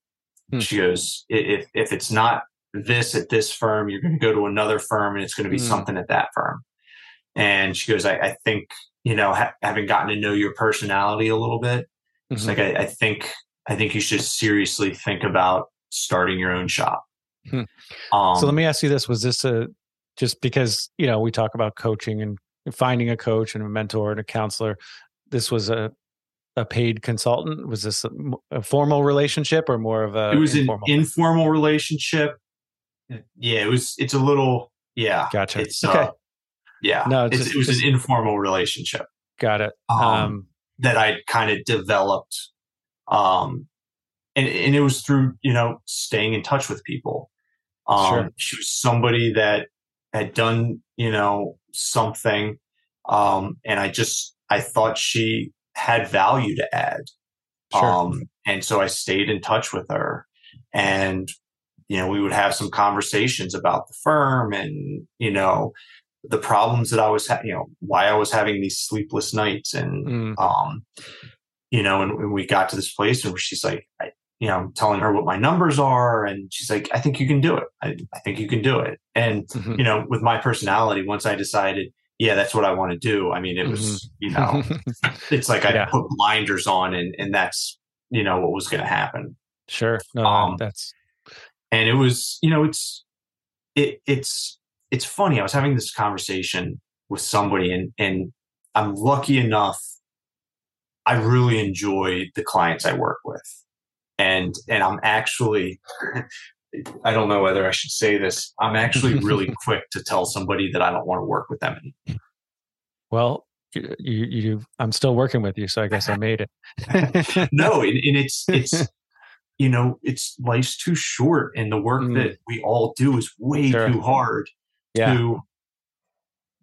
Hmm. She goes, if if it's not this at this firm, you're going to go to another firm and it's going to be hmm. something at that firm. And she goes, I, I think you know, ha- having gotten to know your personality a little bit, mm-hmm. it's like I, I, think I think you should seriously think about starting your own shop. Hmm. Um, so let me ask you this: Was this a just because you know we talk about coaching and finding a coach and a mentor and a counselor? this was a a paid consultant? Was this a, a formal relationship or more of a? It was informal? an informal relationship. Yeah, it was. It's a little. Yeah, gotcha. It's okay. Uh, yeah, no, it's, it was an informal relationship. Got it. Um, um, that I kind of developed, um, and and it was through you know staying in touch with people. Um, sure. She was somebody that had done you know something, um, and I just I thought she had value to add. Sure. Um, and so I stayed in touch with her and, you know, we would have some conversations about the firm and, you know, the problems that I was, ha- you know, why I was having these sleepless nights. And, mm. um, you know, and, and, we got to this place where she's like, I, you know, I'm telling her what my numbers are. And she's like, I think you can do it. I, I think you can do it. And, mm-hmm. you know, with my personality, once I decided, yeah, that's what I want to do. I mean, it was, mm-hmm. you know, it's like I yeah. put blinders on and, and that's, you know, what was going to happen. Sure. No, um, that's, and it was, you know, it's, it, it's, it's funny. I was having this conversation with somebody and, and I'm lucky enough. I really enjoy the clients I work with and, and I'm actually, I don't know whether I should say this. I'm actually really quick to tell somebody that I don't want to work with them anymore. Well, you, you, I'm still working with you, so I guess I made it. no, and, and, it's, it's, you know, it's life's too short, and the work mm. that we all do is way sure. too hard yeah. to,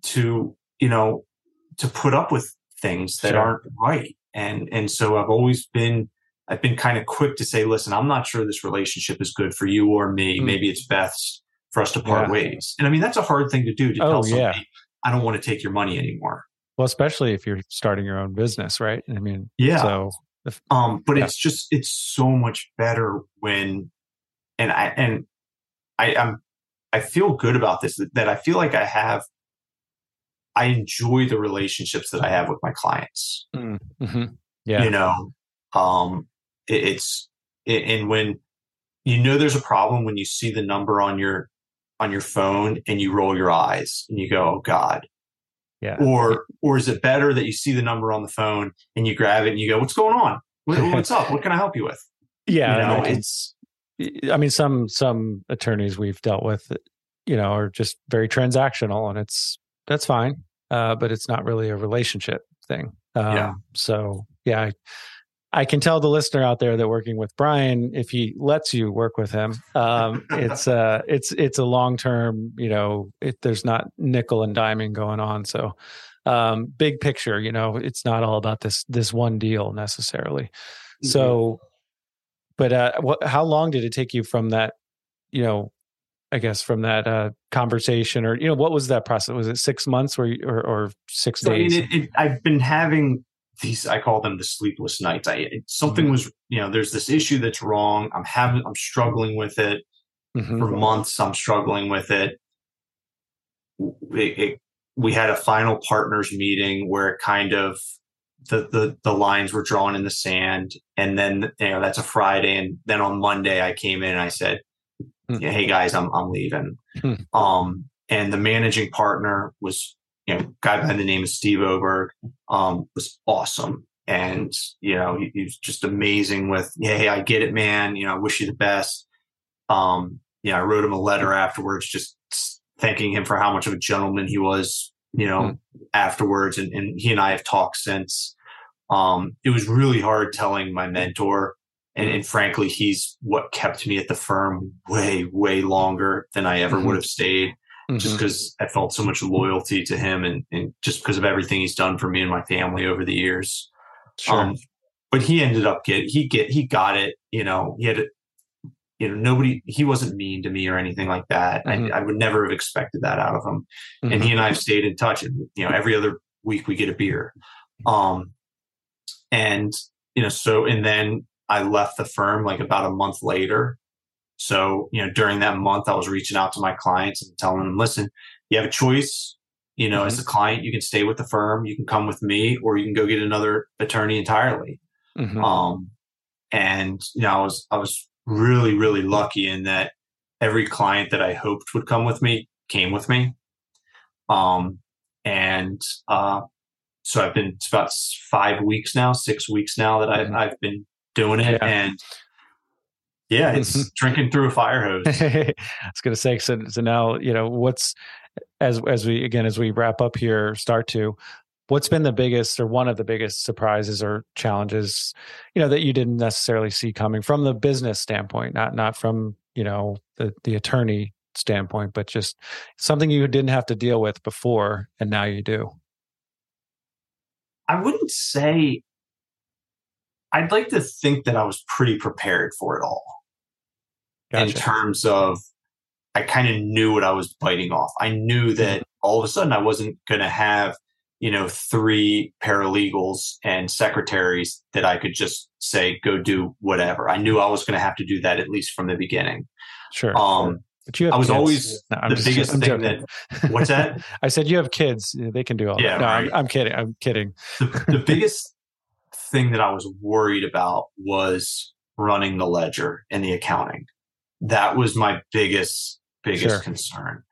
to, you know, to put up with things that sure. aren't right. And, and so I've always been I've been kind of quick to say, listen, I'm not sure this relationship is good for you or me. Mm. Maybe it's best for us to part yeah. ways. And I mean, that's a hard thing to do to oh, tell somebody, yeah. I don't want to take your money anymore. Well, especially if you're starting your own business, right? I mean, yeah. So, if, um, but yeah. it's just, it's so much better when and I and I am I feel good about this that, that I feel like I have I enjoy the relationships that I have with my clients. Mm-hmm. Yeah. You know, um, it, it's it, and when you know there's a problem when you see the number on your on your phone and you roll your eyes and you go, "Oh God." Yeah. Or or is it better that you see the number on the phone and you grab it and you go, "What's going on? What's up? What can I help you with?" Yeah, you know, I mean, it's I mean, some some attorneys we've dealt with, you know, are just very transactional, and it's that's fine, uh, but it's not really a relationship thing. Um, Yeah. So yeah, I, I can tell the listener out there that working with Brian, if he lets you work with him, um, it's uh, it's it's a long term. You know, it, there's not nickel and diming going on. So um, big picture, you know, it's not all about this this one deal necessarily. So, but uh, what? How long did it take you from that? You know, I guess from that uh, conversation, or you know, what was that process? Was it six months, or or, or six So, days? it, it, I've been having these. I call them the sleepless nights. I something Mm-hmm. was, you know, there's this issue that's wrong. I'm having, I'm struggling with it Mhm. for months. I'm struggling with it. It, it. We had a final partners meeting where it kind of the, the the lines were drawn in the sand, and then you know that's a Friday, and then on Monday I came in and I said, Hmm. "Hey guys, I'm I'm leaving." Hmm. Um, and the managing partner was you know, guy by the name of Steve Oberg, um, was awesome. And, you know, he, he was just amazing with, yeah, hey, I get it, man. You know, I wish you the best. Um, you know, I wrote him a letter afterwards, just thanking him for how much of a gentleman he was, you know, afterwards. And, and he and I have talked since. Um, it was really hard telling my mentor. And, and frankly, he's what kept me at the firm way, way longer than I ever Mhm. would have stayed just Mhm. because I felt so much loyalty to him and, and just because of everything he's done for me and my family over the years. Sure. Um, but he ended up get he get he got it. You know, he had it. You know, nobody. He wasn't mean to me or anything like that. Mhm. I, I would never have expected that out of him. And Mhm. he and I have stayed in touch. And you know, every other week we get a beer. Um, and you know, so and then I left the firm like about a month later. So, you know, during that month, I was reaching out to my clients and telling them, listen, you have a choice. You know, as a client, you can stay with the firm, you can come with me, or you can go get another attorney entirely. Mhm. Um, and you know, I was I was really really lucky in that every client that I hoped would come with me came with me. Um, and uh, so I've been it's about five weeks now, six weeks now that I've Mhm. I've been doing it, Yeah. and yeah, it's mm-hmm. drinking through a fire hose. I was going to say, so, so now you know what's as as we again as we wrap up here, start to what's been the biggest or one of the biggest surprises or challenges you know that you didn't necessarily see coming from the business standpoint, not not from you know the the attorney standpoint, but just something you didn't have to deal with before and now you do. I wouldn't say. I'd like to think that I was pretty prepared for it all. In terms of I kind of knew what I was biting off. I knew that all of a sudden I wasn't going to have, you know, three paralegals and secretaries that I could just say, go do whatever. I knew I was going to have to do that at least from the beginning. Sure. Um, but you have I was kids. always No, I'm the just- biggest I'm thing joking. what's that? I said you have kids. They can do all Yeah, that. No, I'm. I'm kidding. I'm kidding. the, the biggest thing that I was worried about was running the ledger and the accounting. That was my biggest, biggest Sure. concern.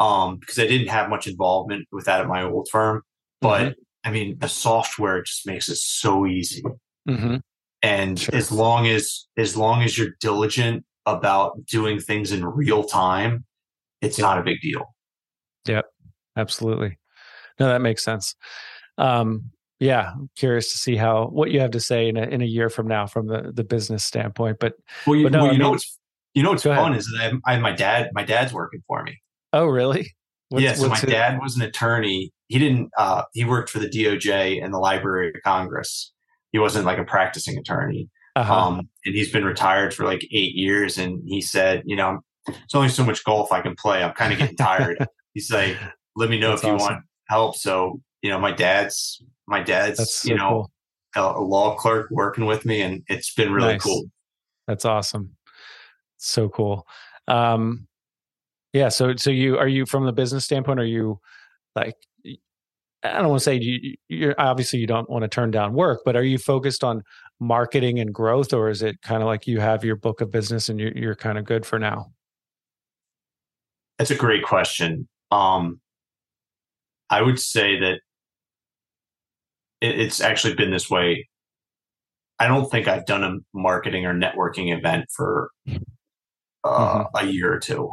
Um, because I didn't have much involvement with that at my old firm. But Mm-hmm. I mean, the software just makes it so easy. hmm And Sure. as long as as long as you're diligent about doing things in real time, it's Yeah. not a big deal. Yep, absolutely. No, that makes sense. Um, yeah, I'm curious to see how what you have to say in a, in a year from now from the, the business standpoint. But Well, you, But no, well, I you know mean- what's you know what's Go ahead. fun is that I have, I have my dad. My dad's working for me. oh, really? What's- yeah, so my it- dad was an attorney. He didn't. Uh, he worked for the DOJ and the Library of Congress. He wasn't like a practicing attorney. uh-huh. Um, and he's been retired for like eight years. And he said, you know, it's only so much golf I can play. I'm kind of getting tired. he's like, let me know That's if you awesome. want help. So you know, my dad's my dad's so you know cool. a, a law clerk working with me, and it's been really Nice. cool. That's awesome. So cool. Um, yeah. So, so you are you from the business standpoint? Are you like I don't want to say you, you're obviously you don't want to turn down work, but are you focused on marketing and growth, or is it kind of like you have your book of business and you're, you're kind of good for now? That's a great question. Um, I would say that it, it's actually been this way. I don't think I've done a marketing or networking event for uh, mm-hmm. a year or two.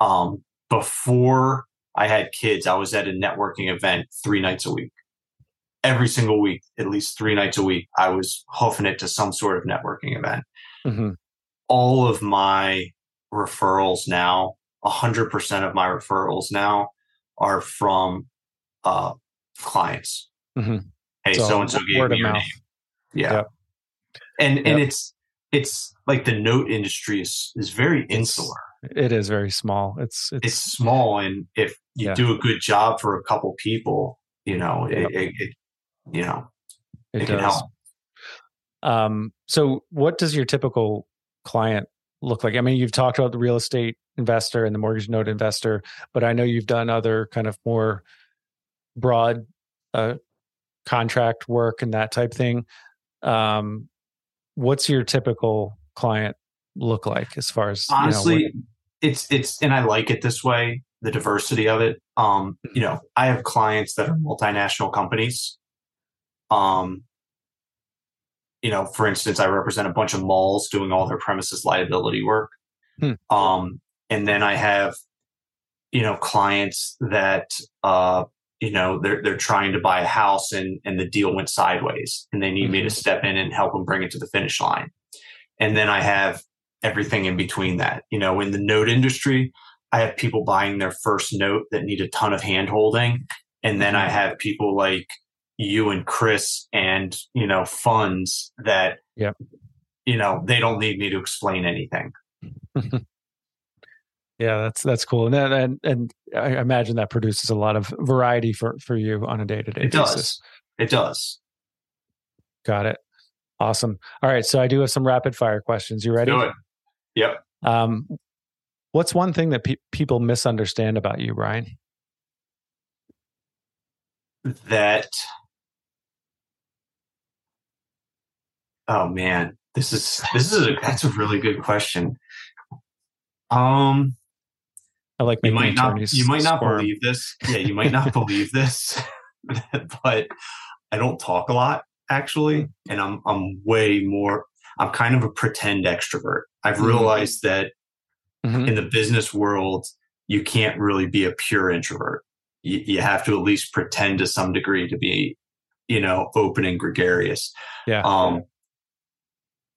Um, before I had kids, I was at a networking event three nights a week. Every single week, at least three nights a week, I was hoofing it to some sort of networking event. Mm-hmm. All of my referrals now, 100% of my referrals now are from uh, clients. Mm-hmm. Hey, so and so gave me your mouth. name. Yeah. Yep. And yep. and it's it's like the note industry is is very insular. It is very small. It's it's, it's small, and if you yeah. do a good job for a couple people, you know, it, it, it you know, it, it can help. Um, so what does your typical client look like? I mean, you've talked about the real estate investor and the mortgage note investor, but I know you've done other kind of more broad uh, contract work and that type thing. Um, what's your typical client look like as far as honestly you know, what... it's it's and i like it this way the diversity of it. Um you know i have clients that are multinational companies. Um you know for instance i represent a bunch of malls doing all their premises liability work. Hmm. um and then i have you know clients that uh you know they're they're trying to buy a house and and the deal went sideways and they need mm-hmm. me to mm-hmm. step in and help them bring it to the finish line and then i have everything in between that. You know, in the note industry, I have people buying their first note that need a ton of hand holding. And then I mm-hmm. have people like you and Chris and, you know, funds that, yeah, you know, they don't need me to explain anything. yeah, that's, that's cool. And, then, and, and I imagine that produces a lot of variety for, for you on a day to day. It does. It does. Got it. Awesome. All right. So I do have some rapid fire questions. You ready? Do it. Yep. Um, what's one thing that pe- people misunderstand about you, Brian? That. Oh man, this is this is a that's a really good question. Um, I like you might not you might not squirm. believe this. Yeah, you might not believe this, but I don't talk a lot actually, and I'm I'm way more I'm kind of a pretend extrovert. I've mm-hmm. realized that mm-hmm. in the business world, you can't really be a pure introvert. You, you, have to at least pretend to some degree to be, you know, open and gregarious. Yeah. Um,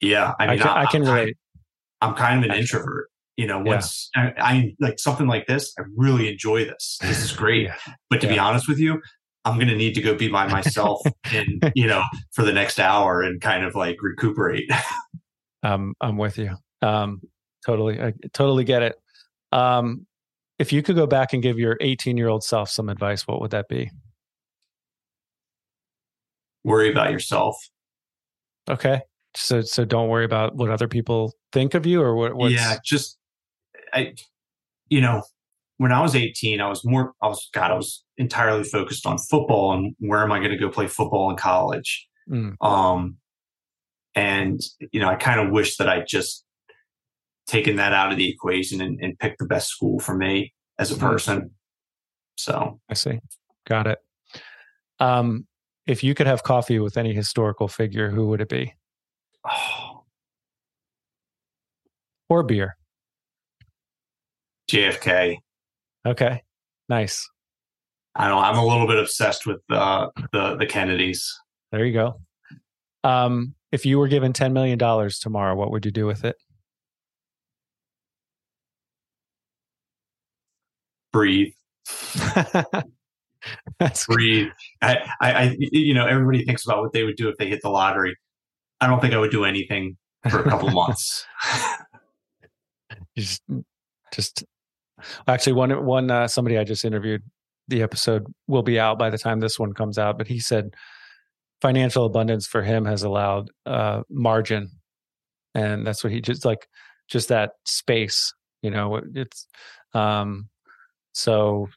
yeah. I mean, I can, I, I can relate. I'm kind of an introvert. You know, once yeah. I, I, like something like this, I really enjoy this. This is great. yeah. But to yeah. be honest with you, I'm going to need to go be by myself and, you know, for the next hour and kind of like recuperate. um, I'm with you. Um, totally. I totally get it. Um, if you could go back and give your 18 year old self some advice, what would that be? Worry about yourself. Okay. So, so don't worry about what other people think of you or what, what's... yeah, just, I, you know, when I was 18, I was more, I was, God, I was entirely focused on football and where am I going to go play football in college? Mm. Um, and, you know, I kind of wish that I just taken that out of the equation and, and picked the best school for me as a hmm. person. So I see. Got it. Um, if you could have coffee with any historical figure, who would it be? Oh. Or beer? JFK. Okay, nice. I don't. I'm a little bit obsessed with uh, the the Kennedys. There you go. Um, if you were given ten million dollars tomorrow, what would you do with it? Breathe. That's breathe. I, I, I, you know, everybody thinks about what they would do if they hit the lottery. I don't think I would do anything for a couple months. just, just Actually, one one uh, somebody I just interviewed, the episode will be out by the time this one comes out, but he said financial abundance for him has allowed uh, margin, and that's what he just like just that space. You know, it's um, so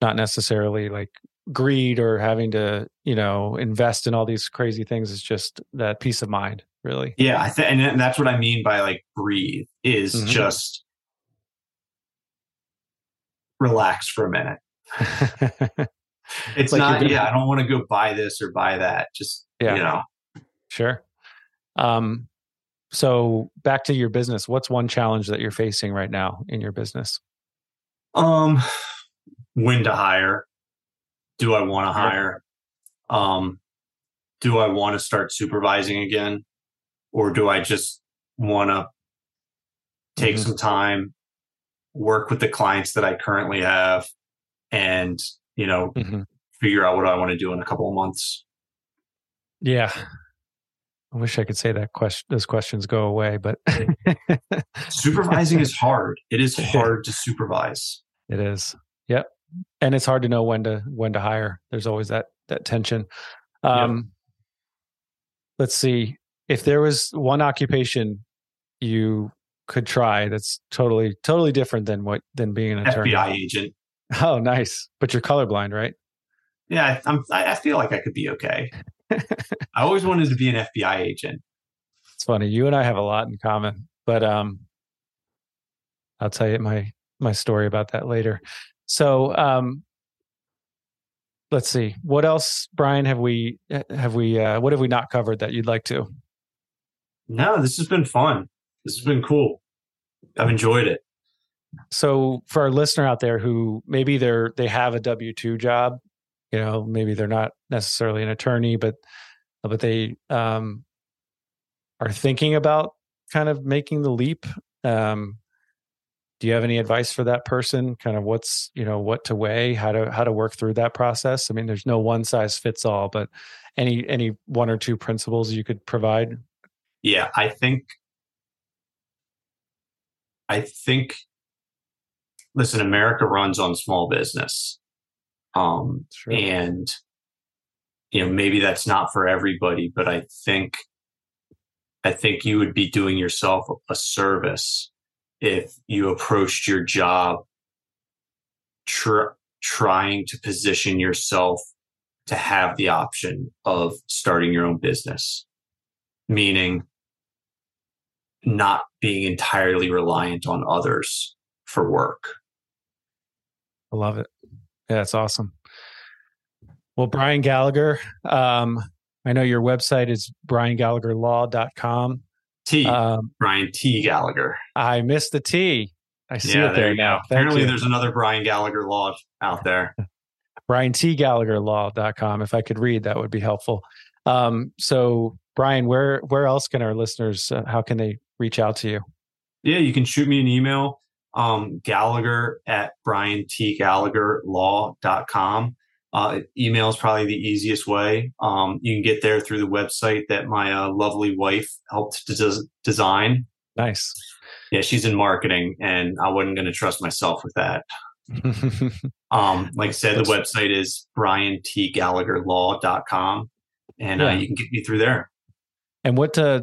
not necessarily like greed or having to you know invest in all these crazy things is just that peace of mind really yeah I th- and that's what i mean by like breathe is mm-hmm. just relax for a minute it's like not gonna, yeah i don't want to go buy this or buy that just yeah. you know sure um so back to your business what's one challenge that you're facing right now in your business um when to hire do I want to hire? Um, do I want to start supervising again? Or do I just want to take mm-hmm. some time, work with the clients that I currently have, and, you know, mm-hmm. figure out what I want to do in a couple of months? Yeah. I wish I could say that question those questions go away, but supervising is hard. It is hard to supervise. It is. Yep and it's hard to know when to when to hire. There's always that that tension. Um, yep. Let's see if there was one occupation you could try that's totally totally different than what than being an attorney. FBI agent. Oh, nice. But you're colorblind, right? Yeah, I'm. I feel like I could be okay. I always wanted to be an FBI agent. It's funny. You and I have a lot in common, but um, I'll tell you my my story about that later. So um, let's see what else, Brian. Have we have we uh, what have we not covered that you'd like to? No, this has been fun. This has been cool. I've enjoyed it. So for our listener out there who maybe they're they have a W two job, you know, maybe they're not necessarily an attorney, but but they um, are thinking about kind of making the leap. Um, do you have any advice for that person kind of what's you know what to weigh how to how to work through that process i mean there's no one size fits all but any any one or two principles you could provide yeah i think i think listen america runs on small business um sure. and you know maybe that's not for everybody but i think i think you would be doing yourself a service if you approached your job tr- trying to position yourself to have the option of starting your own business, meaning not being entirely reliant on others for work. I love it. Yeah, that's awesome. Well, Brian Gallagher, um, I know your website is briangallagherlaw.com. T. Um, Brian T. Gallagher. I missed the T. I see yeah, it there, there now. Apparently, you. there's another Brian Gallagher Law out there. Brian T. Gallagher Law.com. If I could read, that would be helpful. Um, so, Brian, where where else can our listeners? Uh, how can they reach out to you? Yeah, you can shoot me an email. Um, Gallagher at Brian T. Gallagher Law.com. Uh, email is probably the easiest way. Um, you can get there through the website that my uh, lovely wife helped to des- design. Nice. Yeah, she's in marketing, and I wasn't going to trust myself with that. um, like I said, the website is briantgallagherlaw.com, and uh, yeah. uh, you can get me through there. And what uh,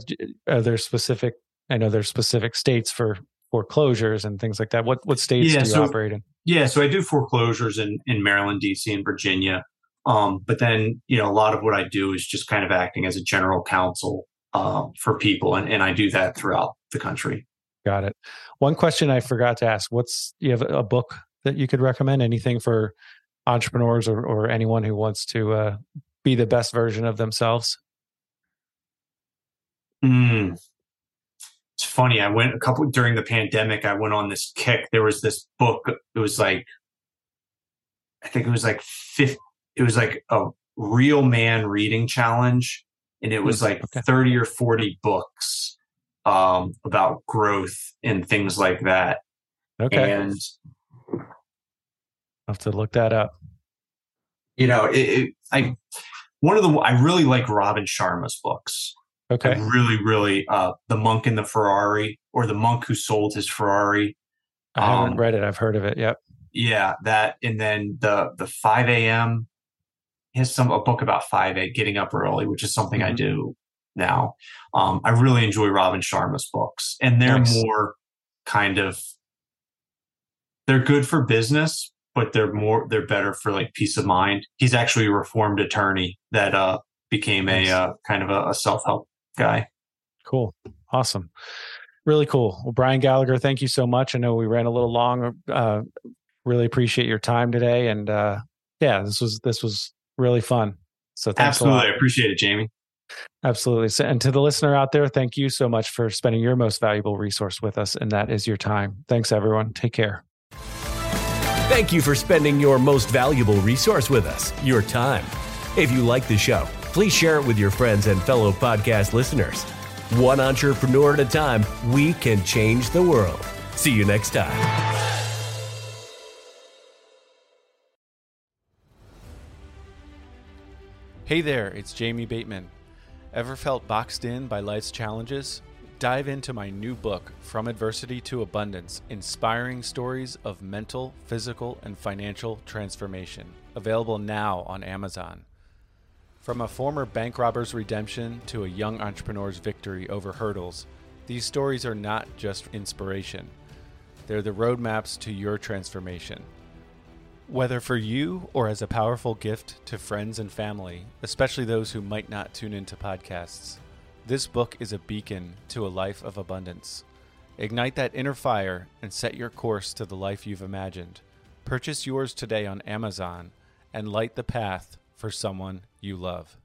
are there specific? I know there's specific states for foreclosures and things like that. What what states yeah, do you so, operate in? Yeah, so I do foreclosures in in Maryland, DC, and Virginia. Um, but then you know a lot of what I do is just kind of acting as a general counsel uh, for people, and, and I do that throughout the country. Got it. One question I forgot to ask: What's you have a book that you could recommend? Anything for entrepreneurs or, or anyone who wants to uh, be the best version of themselves? Mm, it's funny. I went a couple during the pandemic. I went on this kick. There was this book. It was like, I think it was like 50, it was like a real man reading challenge. And it was hmm, like okay. 30 or 40 books um, about growth and things like that. Okay. And I'll have to look that up. You know, it, it, I, one of the, I really like Robin Sharma's books. Okay. I really, really, uh, The Monk in the Ferrari or The Monk Who Sold His Ferrari. I haven't um, read it. I've heard of it. Yep. Yeah. That, and then the, the 5 a.m. Has some, a book about 5 a getting up early, which is something mm-hmm. I do. now. Um, I really enjoy Robin Sharma's books, and they're nice. more kind of they're good for business, but they're more they're better for like peace of mind. He's actually a reformed attorney that uh, became nice. a uh, kind of a, a self help guy. Cool, awesome, really cool. Well, Brian Gallagher, thank you so much. I know we ran a little long. Uh, really appreciate your time today, and uh, yeah, this was this was really fun. So absolutely, I appreciate it, Jamie. Absolutely. So, and to the listener out there, thank you so much for spending your most valuable resource with us, and that is your time. Thanks, everyone. Take care. Thank you for spending your most valuable resource with us, your time. If you like the show, please share it with your friends and fellow podcast listeners. One entrepreneur at a time, we can change the world. See you next time. Hey there, it's Jamie Bateman. Ever felt boxed in by life's challenges? Dive into my new book, From Adversity to Abundance Inspiring Stories of Mental, Physical, and Financial Transformation. Available now on Amazon. From a former bank robber's redemption to a young entrepreneur's victory over hurdles, these stories are not just inspiration, they're the roadmaps to your transformation. Whether for you or as a powerful gift to friends and family, especially those who might not tune into podcasts, this book is a beacon to a life of abundance. Ignite that inner fire and set your course to the life you've imagined. Purchase yours today on Amazon and light the path for someone you love.